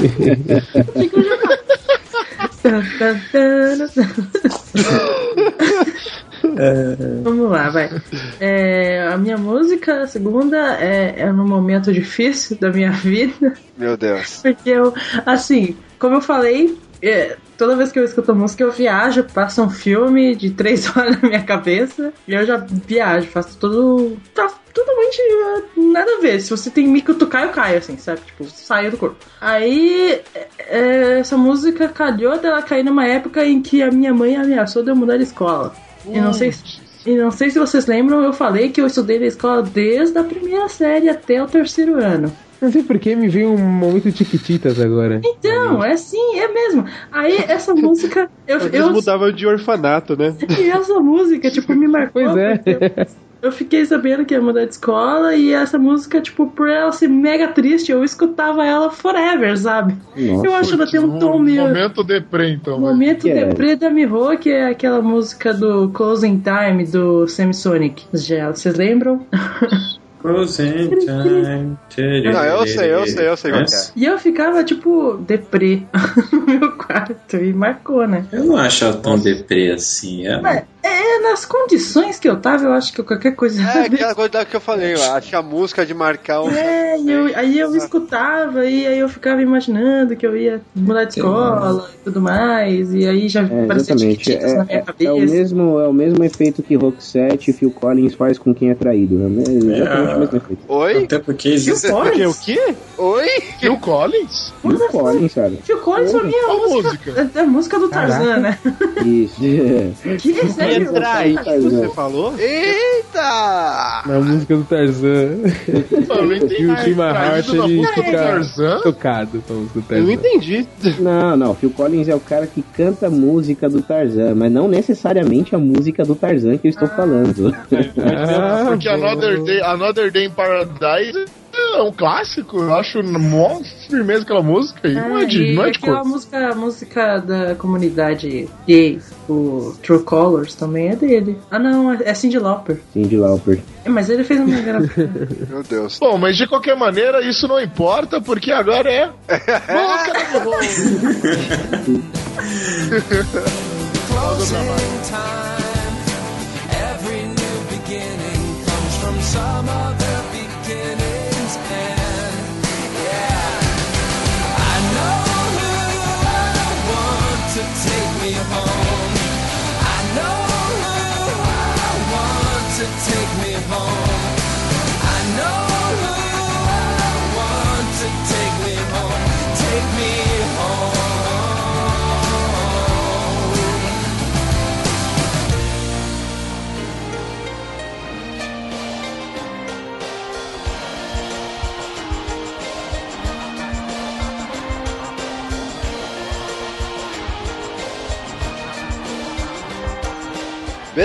<laughs> Vamos lá, vai. É, a minha música, a segunda, é, é num momento difícil da minha <laughs> vida. Meu Deus. Porque eu, assim, como eu falei, é, toda vez que eu escuto música eu viajo, passa um filme de três <laughs> horas na minha cabeça e eu já viajo, faço tudo. Tá totalmente é, nada a ver. Se você tem me cutucar, eu caio, assim, sabe? Tipo, saio do corpo. Aí, é, essa música calhou dela cair numa época em que a minha mãe ameaçou de eu mudar de escola. E não sei se. E não sei se vocês lembram, eu falei que eu estudei na escola desde a primeira série até o terceiro ano. Não sei porque me veio um momento tiquititas agora. Então, é assim, é mesmo. Aí essa música. Eu, eu, mudava de orfanato, né? <laughs> e essa música, tipo, me marcou. Pois é. Eu, eu fiquei sabendo que ia mudar de escola e essa música, tipo, por ela ser mega triste, eu escutava ela forever, sabe? Nossa, eu acho que ela tem um tom meio. Momento deprê, então. Momento é? deprê da Miho, que é aquela música do Closing Time do Samsonic. Já, vocês lembram? <laughs> Não, eu sei, eu sei, eu sei é. E eu ficava, tipo, deprê <laughs> no meu quarto e marcou, né? Eu não acho ela tão deprê assim. É... Mas, é, nas condições que eu tava, eu acho que qualquer coisa. É aquela coisa que eu falei, eu acho que a música de marcar um. É, eu- <laughs> aí eu escutava e aí eu ficava imaginando que eu ia mudar de escola e tudo mais, e aí já É, parecia tiquititas na minha É, é, cabeça. é o mesmo, é o mesmo efeito que Roxette e Phil Collins faz com quem é traído. É o o efeito. Oi? Até porque existe- O quê? O quê? Oi? Phil Collins? Phil Collins, cara. Phil Collins pra mim é a música, é a música do Tarzan, né? Isso. Que sério? Você falou? Eita! Na música do Tarzan. não entendi. e o Tim Hart ele fica Tarzan? tocado com a música do Eu Tarzan. não entendi. Não, não. Phil Collins é o cara que canta a música do Tarzan, mas não necessariamente a música do Tarzan que eu estou falando. Ah, <laughs> Porque Another Day, Another Day in Paradise é um clássico. Eu acho mó firmeza aquela música aí. Não é de, não é de aquela cor. música, a música da comunidade gay, o True Colors, também é dele. Ah, não, é Cindy Lauper. Cindy Lauper. É, mas ele fez uma. <laughs> Meu Deus. Bom, mas de qualquer maneira, isso não importa, porque agora é. <laughs> Música do Miho. <laughs> Closing time. some of their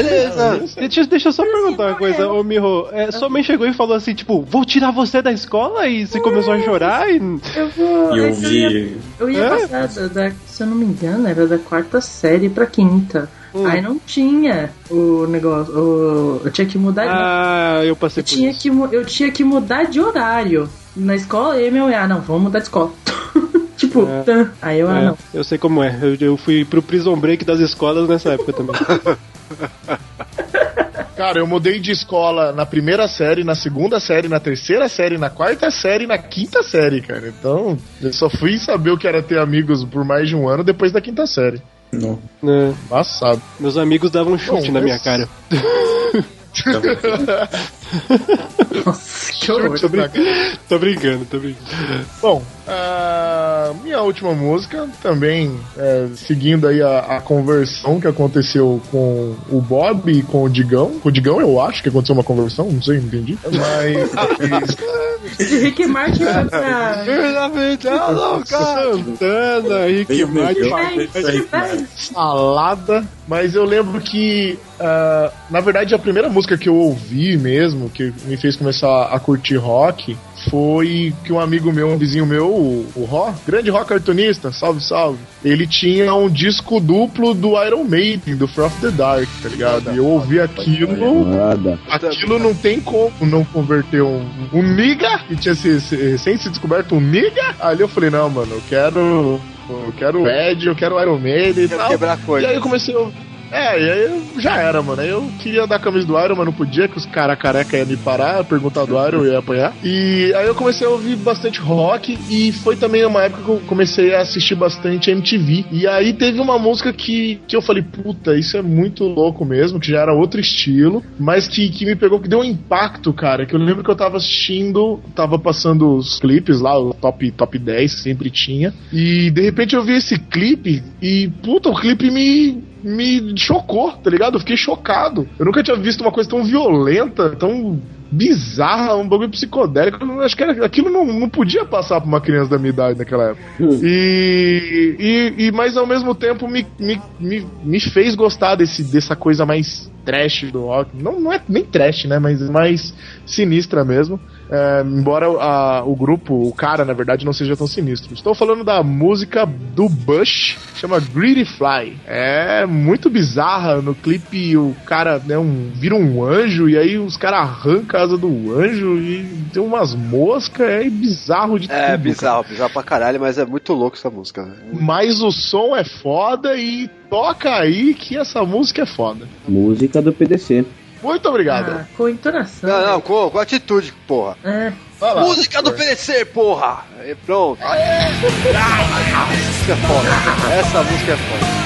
Beleza. Deixa, deixa eu só perguntar uma coisa, ô Miho. É, sua mãe chegou e falou assim, tipo, vou tirar você da escola e você começou a chorar e. Eu vou. Eu que eu ia, vi. eu ia É? passar, da, da- se eu não me engano, era da quarta série pra quinta. Hum. Aí não tinha o negócio. o- eu tinha que mudar. Ah, eu passei eu, por tinha isso. que, eu tinha que mudar de horário na escola e meu, ah, não, vamos mudar de escola. <laughs> tipo, É. aí eu, ah, É, não. eu sei como é. Eu, eu fui pro prison break das escolas nessa época também. <laughs> <laughs> Cara, eu mudei de escola na primeira série, na segunda série, na terceira série, na quarta série e na quinta série, cara. Então, eu só fui saber o que era ter amigos por mais de um ano depois da quinta série. Não. É, Passado. meus amigos davam um chute Bom, na mas- minha cara. Nossa, que horror. Tô, brin- tô brincando, tô brincando. Bom, a minha última música, também é, seguindo aí a, a conversão que aconteceu com o Bob e com o Digão. Com o Digão eu acho que aconteceu uma conversão, não sei, não entendi. Mas <laughs> De Rick Martin pra. <laughs> Santana, Rick Martin. salada. Mas eu lembro que, ah, na verdade, a primeira música que eu ouvi mesmo, que me fez começar a curtir rock, foi que um amigo meu, um vizinho meu, o, o Ró, grande rock cartunista, salve, salve, ele tinha um disco duplo do Iron Maiden, do From the Dark, tá ligado? E eu ouvi aquilo. Nada. Aquilo não tem como não converter um, um nigga, que tinha se, se, recém se descoberto um nigga. Ali eu falei, não, mano, eu quero. Eu quero Ed, eu quero Iron Maiden e Quero tal. quebrar coisa. E aí eu comecei a. É, e aí já era, mano. Eu queria com a camisa do Iron, mas não podia, que os caras careca iam me parar, perguntar do Iron, eu ia apanhar. E aí eu comecei a ouvir bastante rock, e foi também uma época que eu comecei a assistir bastante MTV. E aí teve uma música que, que eu falei, puta, isso é muito louco mesmo, que já era outro estilo, mas que, que me pegou, que deu um impacto, cara. Que eu lembro que eu tava assistindo, tava passando os clipes lá, o top, top 10 que sempre tinha. E de repente eu vi esse clipe, e puta, o clipe me me chocou, tá ligado? Eu fiquei chocado. Eu nunca tinha visto uma coisa tão violenta, tão bizarra, um bagulho psicodélico. Eu acho que era- aquilo não, não podia passar pra uma criança da minha idade naquela época. E, e, e mas ao mesmo tempo me, me, me, me fez gostar desse, dessa coisa mais trash do rock. Não, não é nem trash, né? Mas mais sinistra mesmo. É, embora a- o grupo, o cara, na verdade, não seja tão sinistro. Estou falando da música do Bush, chama Greedy Fly. É muito bizarra. No clipe, o cara né, um, vira um anjo e aí os caras arrancam a asa do anjo e tem umas moscas. É bizarro de É tudo. bizarro, bizarro pra caralho, mas é muito louco essa música. né? Mas o som é foda e toca aí que essa música é foda. Música do PDC. Muito obrigado. Ah, com entonação. Não, não, com, com atitude, porra. É. Lá. Música do PDC, porra! E pronto. Isso é foda. Essa música é foda.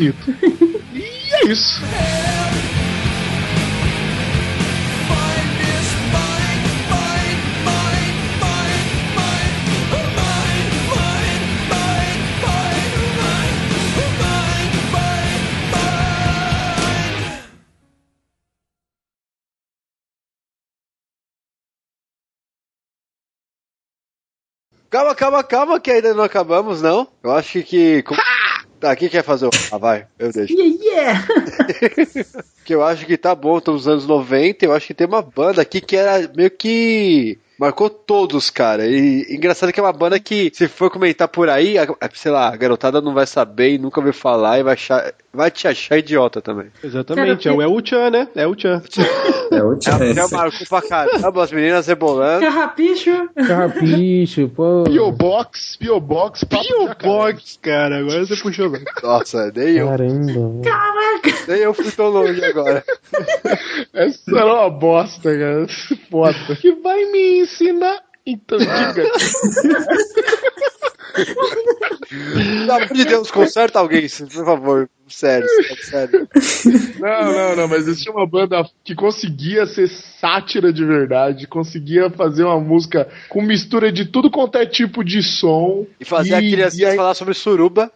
Bonito. <laughs> e é isso. Calma, calma, calma, que ainda não acabamos, não. Eu acho que. Tá, quem quer fazer o. Ah, vai, eu deixo. Yeah, yeah! <laughs> que eu acho que tá bom, estamos nos anos 90. Eu acho que tem uma banda aqui que era meio que Marcou todos, cara. E engraçado que é uma banda que, se for comentar por aí, a- a- sei lá, a garotada não vai saber e nunca ouviu falar e vai, achar, vai te achar idiota também. Exatamente, é o Chan, né? É o Chan. É o Já, já marcou pra caramba as meninas rebolando. Carrapicho. Carrapicho, pô. Pio Box, Pio Box, Pio Box, cara, agora você puxou. Nossa, nem eu. Caramba. Caraca. Nem eu fui tão longe agora. <laughs> Essa era uma bosta, cara. Foda. Que vai me ensinar. Então, diga. Pelo amor de Deus, conserta alguém, por favor. Sério, sério. Não, não, não, mas existia uma banda que conseguia ser sátira de verdade, conseguia fazer uma música com mistura de tudo quanto é tipo de som. E fazer a criança e aí falar sobre suruba.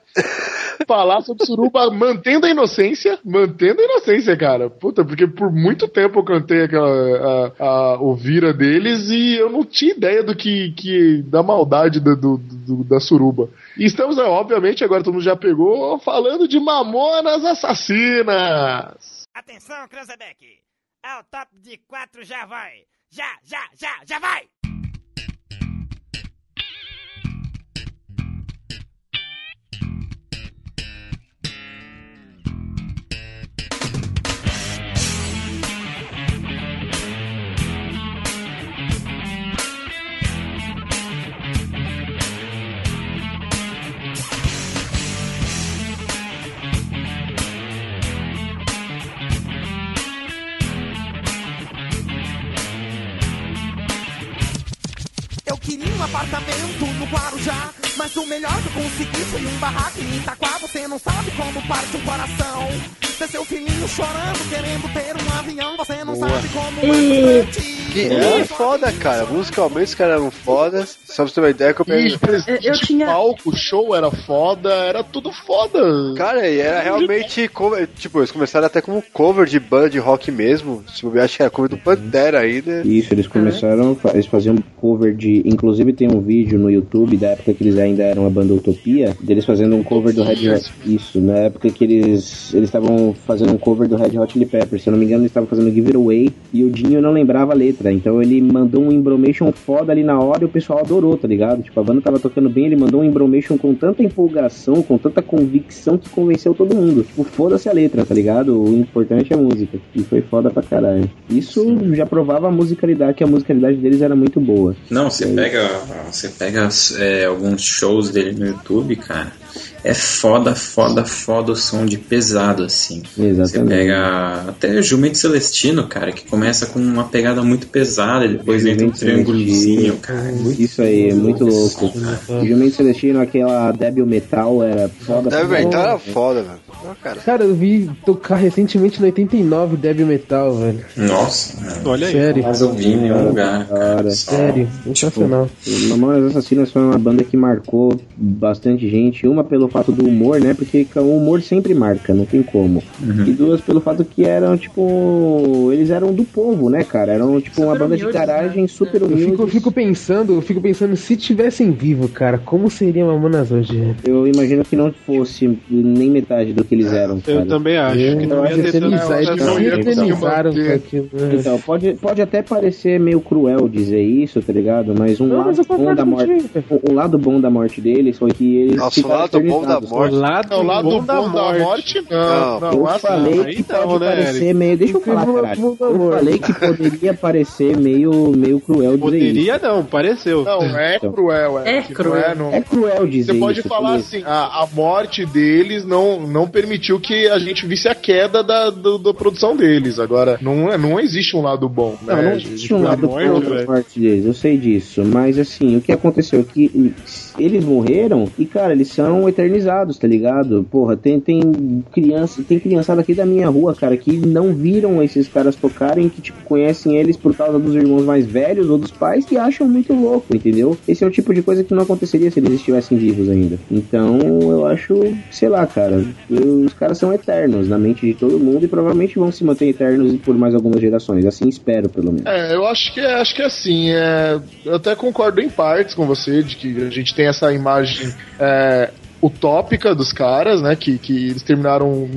Falar sobre suruba, mantendo a inocência, mantendo a inocência, cara. Puta, porque por muito tempo eu cantei aquela a, a, o vira deles e eu não tinha ideia do que, que da maldade do, do- do- da suruba. E estamos, né, obviamente, agora todo mundo já pegou, falando de Mamonas Assassinas. Atenção, Cranzebeck! Ao top de quatro já vai! Já, já, já, já vai! Queria um apartamento no Guarujá, mas o melhor que eu consegui foi um barraco em Itaquá. Você não sabe como parte um coração. Seu filhinho chorando, querendo ter um avião. Você não Boa. sabe como é frustrante. E é foda, cara. Musicalmente os caras eram fodas. Só pra você ter uma ideia que eu peguei. E presente de palco, o show era foda, era tudo foda. Cara, e era realmente cover, tipo, eles começaram até como cover de banda de rock mesmo. Tipo, eu acho que era cover do Pantera ainda. Isso, eles começaram, eles faziam cover de. Inclusive tem um vídeo no YouTube da época que eles ainda eram a banda Utopia, deles fazendo um cover do Red Hot. Isso, na época que eles eles estavam fazendo um cover do Red Hot Chili Peppers. Se eu não me engano, eles estavam fazendo Give It Away e o Dinho não lembrava a letra. Então ele mandou um embromation foda ali na hora e o pessoal adorou, tá ligado? Tipo, a banda tava tocando bem, ele mandou um embromation com tanta empolgação, com tanta convicção que convenceu todo mundo. Tipo, foda-se a letra, tá ligado? O importante é a música. E foi foda pra caralho. Isso já provava a musicalidade, que a musicalidade deles era muito boa. Não, você pega, você pega é, alguns shows dele no YouTube, cara. É foda, foda, foda o som de pesado, assim. Você Exatamente. pega até Jumento Celestino, cara, que começa com uma pegada muito pesada, e depois entra um triângulozinho, cara. Isso aí, é muito louco. O Jumento Celestino, aquela Debil Metal era foda. Inventar caralho. era foda, velho. Cara. Cara, eu vi tocar recentemente no 89 Debil Metal, velho. Nossa, olha aí. Sério. Mas eu vi em nenhum lugar, cara. Só- Sério, sensacional. Mamonas Assassinas foi uma banda que marcou bastante gente. Uma pelo fato do humor, né? Porque o humor sempre marca, não tem como. E duas pelo fato que eram, tipo. Eles eram do povo, né, cara? Eram, tipo, uma banda de humildes, garagem super Eu humilde. fico, eu fico pensando, eu fico pensando, se tivessem vivo, cara, como seria Mamonas hoje? Eu imagino que não fosse nem metade do que eles eram. Eu cara. também acho que não ia ter né? Então, pode, pode até parecer meio cruel dizer isso, tá ligado? Mas um, Não, lado, mas eu bom da morte, um, lado bom da morte deles foi que eles Nossa, o lado bom da morte. O lado, Não, o lado bom bom da morte. não. Não, eu assim, falei que não, pode né, parecer Eric? meio. Deixa eu falar, caralho. Eu falei que poderia parecer meio, meio cruel dizer Poderia isso. não, pareceu. Não, é Então. cruel, é. É cruel. Não é, não- É cruel dizer Você pode isso, falar assim, a, a morte deles não, não permitiu que a gente visse a queda da, do- da produção deles. Agora, não, é- não existe um lado bom. Não, né? não A existe gente- um lado bom da velho. morte deles, eu sei disso. Mas assim, o que aconteceu é que eles morreram e, cara, eles são eternizados, tá ligado? Porra, tem, tem criança, tem criançada aqui da minha rua, cara, que não viram esses caras tocarem, que, tipo, conhecem eles por causa dos irmãos mais velhos ou dos pais que acham muito louco, entendeu? Esse é o tipo de coisa que não aconteceria se eles estivessem vivos ainda. Então, eu acho, sei lá, cara, os caras são eternos na mente de todo mundo e provavelmente vão se manter eternos por mais algumas gerações. Assim espero, pelo menos. É, eu acho que é, acho que é assim. É, eu até concordo em partes com você de que a gente tem essa imagem é, utópica dos caras, né? Que, que eles terminaram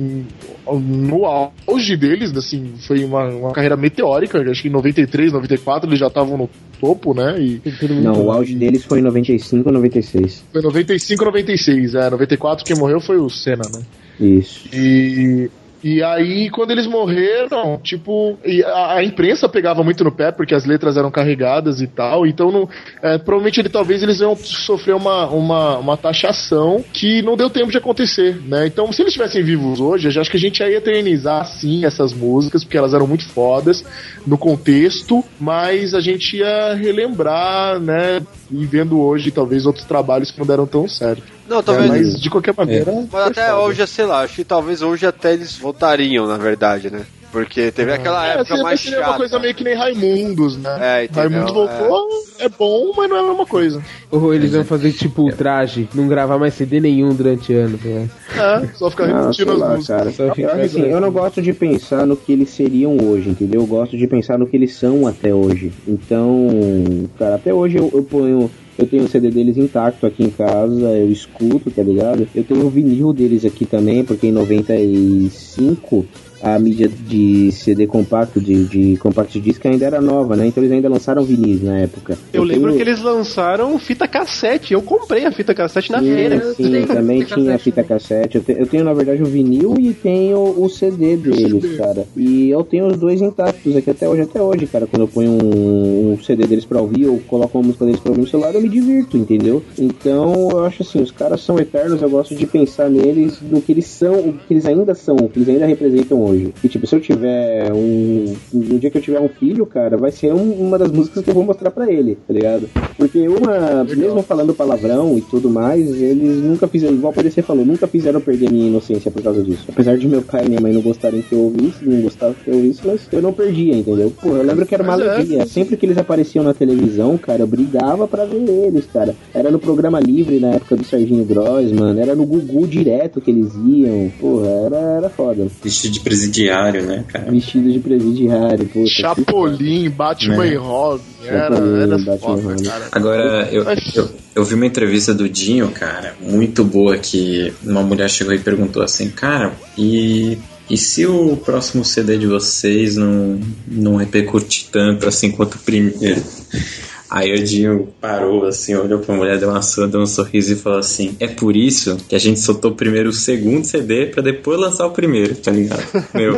no auge deles, assim, foi uma, uma carreira meteórica. Acho que em 93, 94 eles já estavam no topo, né? E Não, o auge deles foi em 95 ou 96. foi 95, 96. É, 94 quem morreu foi o Senna, né? Isso. E, e aí, quando eles morreram, tipo, a, a imprensa pegava muito no pé porque as letras eram carregadas e tal. Então, não, é, provavelmente ele talvez eles iam sofrer uma, uma, uma taxação que não deu tempo de acontecer, né? Então, se eles estivessem vivos hoje, eu acho que a gente ia eternizar sim essas músicas porque elas eram muito fodas no contexto, mas a gente ia relembrar, né? E vendo hoje talvez outros trabalhos que não deram tão certo. Não, talvez. É, mas de qualquer maneira. Mas foi até foda. hoje, sei lá, acho que talvez hoje até eles voltariam, na verdade, né? Porque teve aquela É, época mais seria uma chata. coisa meio que nem Raimundos, né? É, entendeu? Raimundos voltou, é. bom, mas não é a mesma coisa. Ou eles vão fazer tipo ultraje, não gravar mais CD nenhum durante anos. Né? É, só ficar repetindo as lá, músicas. cara. Fica assim, eu não gosto de pensar no que eles seriam hoje, entendeu? Eu gosto de pensar no que eles são até hoje. Então, cara, até hoje eu, eu ponho. Eu tenho o CD deles intacto aqui em casa, eu escuto, tá ligado? Eu tenho o vinil deles aqui também, porque em 95 a mídia de CD compacto, de, de compact disc ainda era nova, né? Então eles ainda lançaram vinis na época. Eu lembro tenho- que eles lançaram fita cassete. Eu comprei a fita cassete na Sim, feira. Sim, também tinha a fita cassete. Eu, te- eu tenho, na verdade, o vinil e tenho o CD deles, cara. E eu tenho os dois intactos aqui até hoje. Até hoje, cara, quando eu ponho um, um CD deles pra ouvir ou coloco uma música deles pra ouvir no celular, eu me divirto, entendeu? Então, eu acho assim, os caras são eternos, eu gosto de pensar neles, no que eles são, o que eles ainda são, o que eles ainda representam hoje. E, tipo, se eu tiver um... No dia que eu tiver um filho, cara, vai ser um- uma das músicas que eu vou mostrar pra ele, tá ligado? Porque uma, mesmo falando palavrão e tudo mais, eles nunca fizeram, igual o falou, nunca fizeram perder minha inocência por causa disso. Apesar de meu pai e minha mãe não gostarem que eu ouvisse, não gostavam que eu ouvisse, mas eu não perdia, entendeu? Pô, eu lembro que era uma é. alegria. Sempre que eles apareciam na televisão, cara, eu brigava pra ver eles, cara. Era no programa livre na época do Serginho Grossman, era no Gugu direto que eles iam. Porra, era, era foda. Vestido de presidiário, né, cara? Vestido de presidiário, puta. que Chapolin, Batman É. e Robin. Era, era Batman foda, Robin. cara. Agora, eu, eu, eu vi uma entrevista do Dinho, cara, muito boa, que uma mulher chegou e perguntou assim, cara, e, e se o próximo CD de vocês não, não repercutir tanto assim quanto o primeiro? Aí o Dinho parou, assim, olhou pra mulher, deu uma sua, deu um sorriso e falou assim: É por isso que a gente soltou primeiro o segundo CD pra depois lançar o primeiro, tá ligado? <laughs> Meu,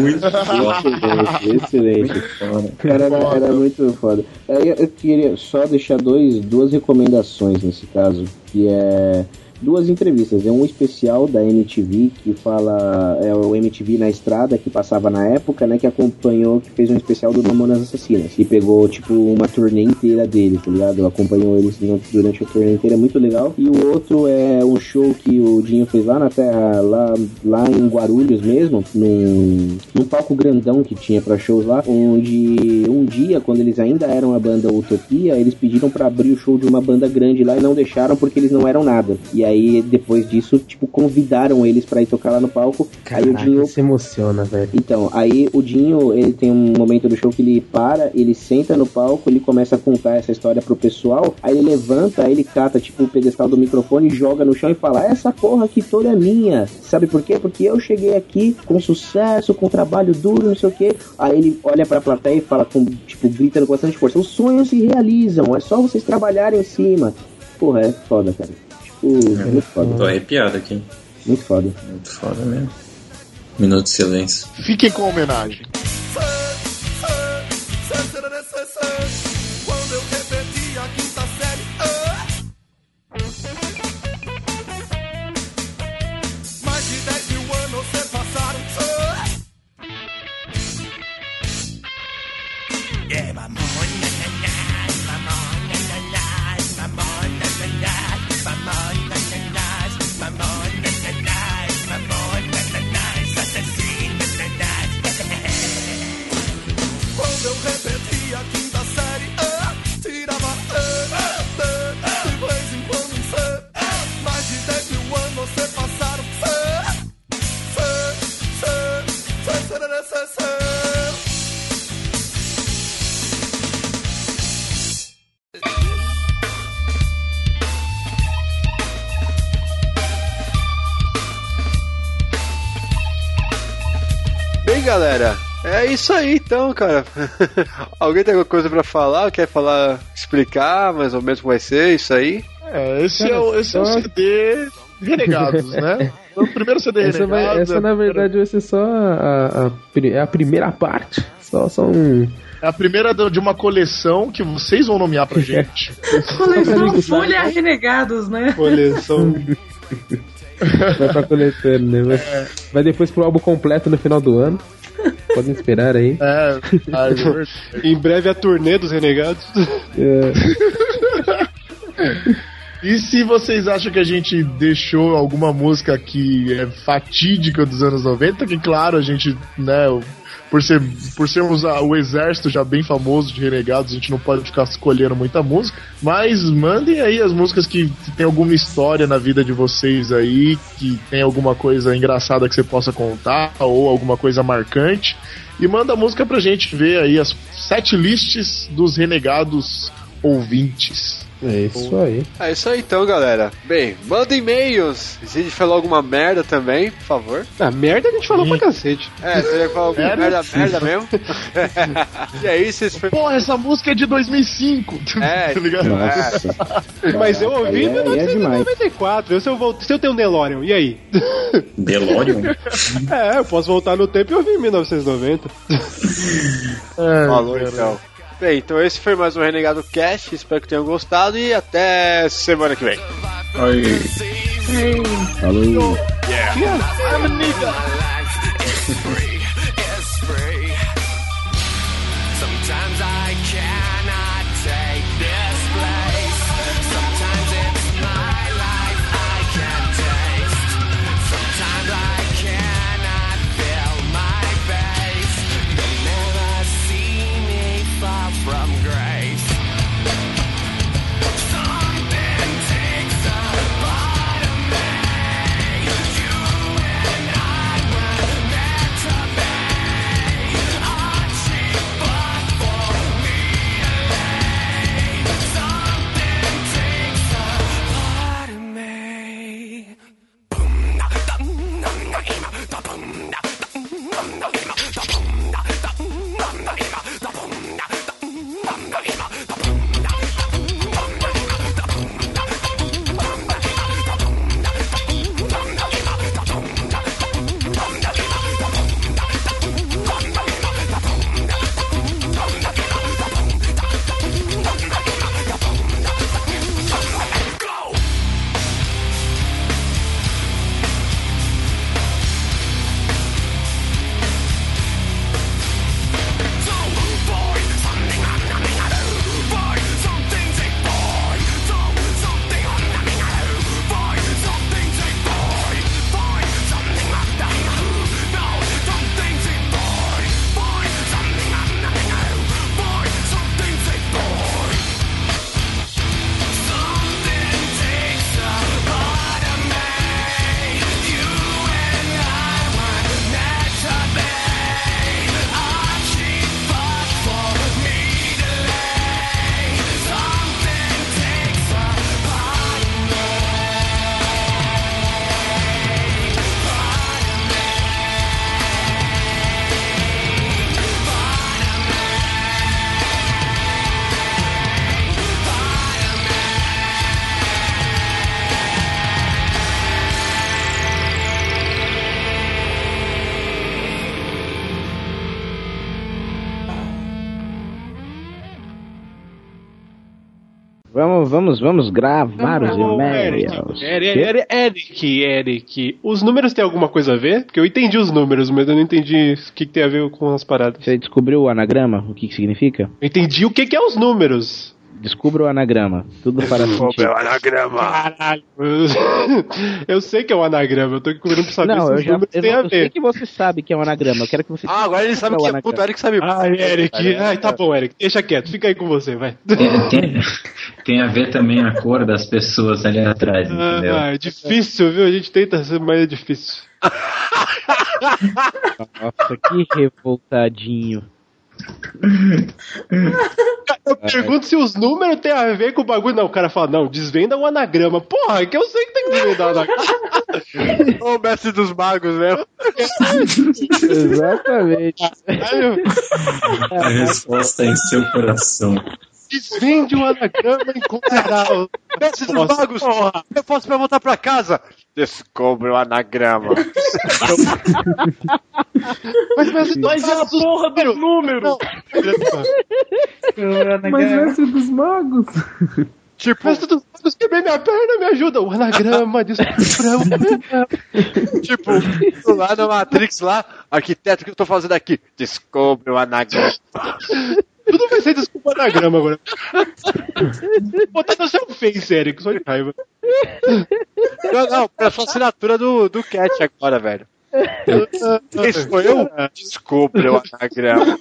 muito foda. Excelente, foda. Cara, era, era muito foda. Eu, eu queria só deixar dois, duas recomendações nesse caso, que é duas entrevistas. É um especial da MTV que fala é o MTV na estrada que passava na época, né, que acompanhou, que fez um especial do Mamonas Assassinas e pegou tipo uma turnê inteira dele, tá ligado? Acompanhou eles durante a turnê inteira, é muito legal. E o outro é um show que o Dinho fez lá na terra, lá, lá em Guarulhos mesmo, num, num palco grandão que tinha pra shows lá, onde um dia, quando eles ainda eram a banda Utopia, eles pediram pra abrir o show de uma banda grande lá e não deixaram porque eles não eram nada. E aí, depois disso, tipo, convidaram eles pra ir tocar lá no palco. aí o Caraca, Dinho se emociona, velho. então, aí o Dinho, ele tem um momento do show que ele para, ele senta no palco, ele começa a contar essa história pro pessoal, aí ele levanta, aí ele cata, tipo, o pedestal do microfone, joga no chão e fala, essa porra aqui toda é minha. Sabe por quê? Porque eu cheguei aqui com sucesso, com trabalho duro, não sei o quê. Aí ele olha pra plateia e fala, com, tipo, grita com bastante força, os sonhos se realizam, é só vocês trabalharem em cima. Porra, é foda, cara. Tipo, é muito Tô foda. arrepiado aqui. Muito foda. Muito foda mesmo. Minuto de silêncio. Fiquem com a homenagem. Isso aí então, cara. <laughs> Alguém tem alguma coisa pra falar? Quer falar, explicar mais ou menos como vai ser isso aí? É, esse é o, esse é o CD Renegados, né? O primeiro CD Essa, Renegados. vai, essa na verdade vai ser só a, a, é a primeira parte. Só, só um. É a primeira de uma coleção que vocês vão nomear pra <laughs> gente. Coleção Folha Renegados, né? Coleção. <laughs> Vai pra coletânea, né? Vai, vai depois pro álbum completo no final do ano. Podem esperar aí. É, <laughs> em breve a turnê dos renegados. É. <laughs> E se vocês acham que a gente deixou alguma música que é fatídica dos anos 90, que claro, a gente, né, por, ser, por sermos o exército já bem famoso de renegados, a gente não pode ficar escolhendo muita música, mas mandem aí as músicas que, que tem alguma história na vida de vocês aí, que tem alguma coisa engraçada que você possa contar, ou alguma coisa marcante, e manda a música pra gente ver aí as sete lists dos renegados ouvintes. É isso aí. É isso aí então, galera. Bem, manda e-mails. Se a gente falou alguma merda também, por favor. Ah, merda a gente falou pra cacete. É, você já falou alguma merda, merda, mesmo? <laughs> e aí, vocês foi... Porra, essa música é de 2005. <laughs> É, tá ligado? Nossa. <laughs> Mas eu ouvi em é- aí é demais. 1994. Eu, se, eu volto, se eu tenho um DeLorean, e aí? DeLorean? é, eu posso voltar no tempo e ouvir em 1990. Falou então. Bem, então esse foi mais um Renegado Cast. Espero que tenham gostado e até semana que vem. Falou. Sometimes <laughs> Vamos, vamos, vamos gravar os Ô, e-mails. Eric, Eric, Eric, Eric, os números têm alguma coisa a ver? Porque eu entendi os números, mas eu não entendi o que, que tem a ver com as paradas. Você descobriu o anagrama? O que, que significa? Eu entendi o que, que é os números. Descubra o anagrama. Tudo para sentir. anagrama. Caralho. Eu sei que é um anagrama, eu tô procurando pra saber Não, se eu já números eu, têm não- a eu sei ver. que você sabe que é um anagrama. Eu quero que você Ah, agora ele sabe o que é. anagrama. Puta, o Eric sabe. Ai, Eric. Ai, tá bom, Eric. Deixa quieto. Fica aí com você, vai. Tem, tem- tem a ver também a cor das pessoas ali atrás, entendeu? Ah, é difícil, viu? A gente tenta ser, mas é difícil. Nossa, que revoltadinho. Eu pergunto se os números têm a ver com o bagulho. Não, o cara fala, não, desvenda o anagrama. Porra, que eu sei que tem que desvendar o anagrama. <laughs> o mestre dos magos mesmo. Exatamente. A resposta é em seu coração. Desvende o anagrama e encontrará o. Mestre dos magos, eu posso pra voltar pra casa. Descobre o anagrama. <laughs> Mas, mas, Mas é a porra do número! Mas mestre dos magos. Tipo, Mestre dos magos, quebrei minha perna, me ajuda. O anagrama descobriu. tipo, lá na Matrix, lá, arquiteto, o que eu tô fazendo aqui? Descobre o anagrama. Tudo vai ser desculpa anagrama agora. Botar no seu face, Eric, só de raiva. Não, não, é só assinatura do, do Cat agora, velho. Quem sou eu? Descobre o anagrama.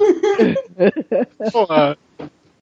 Porra.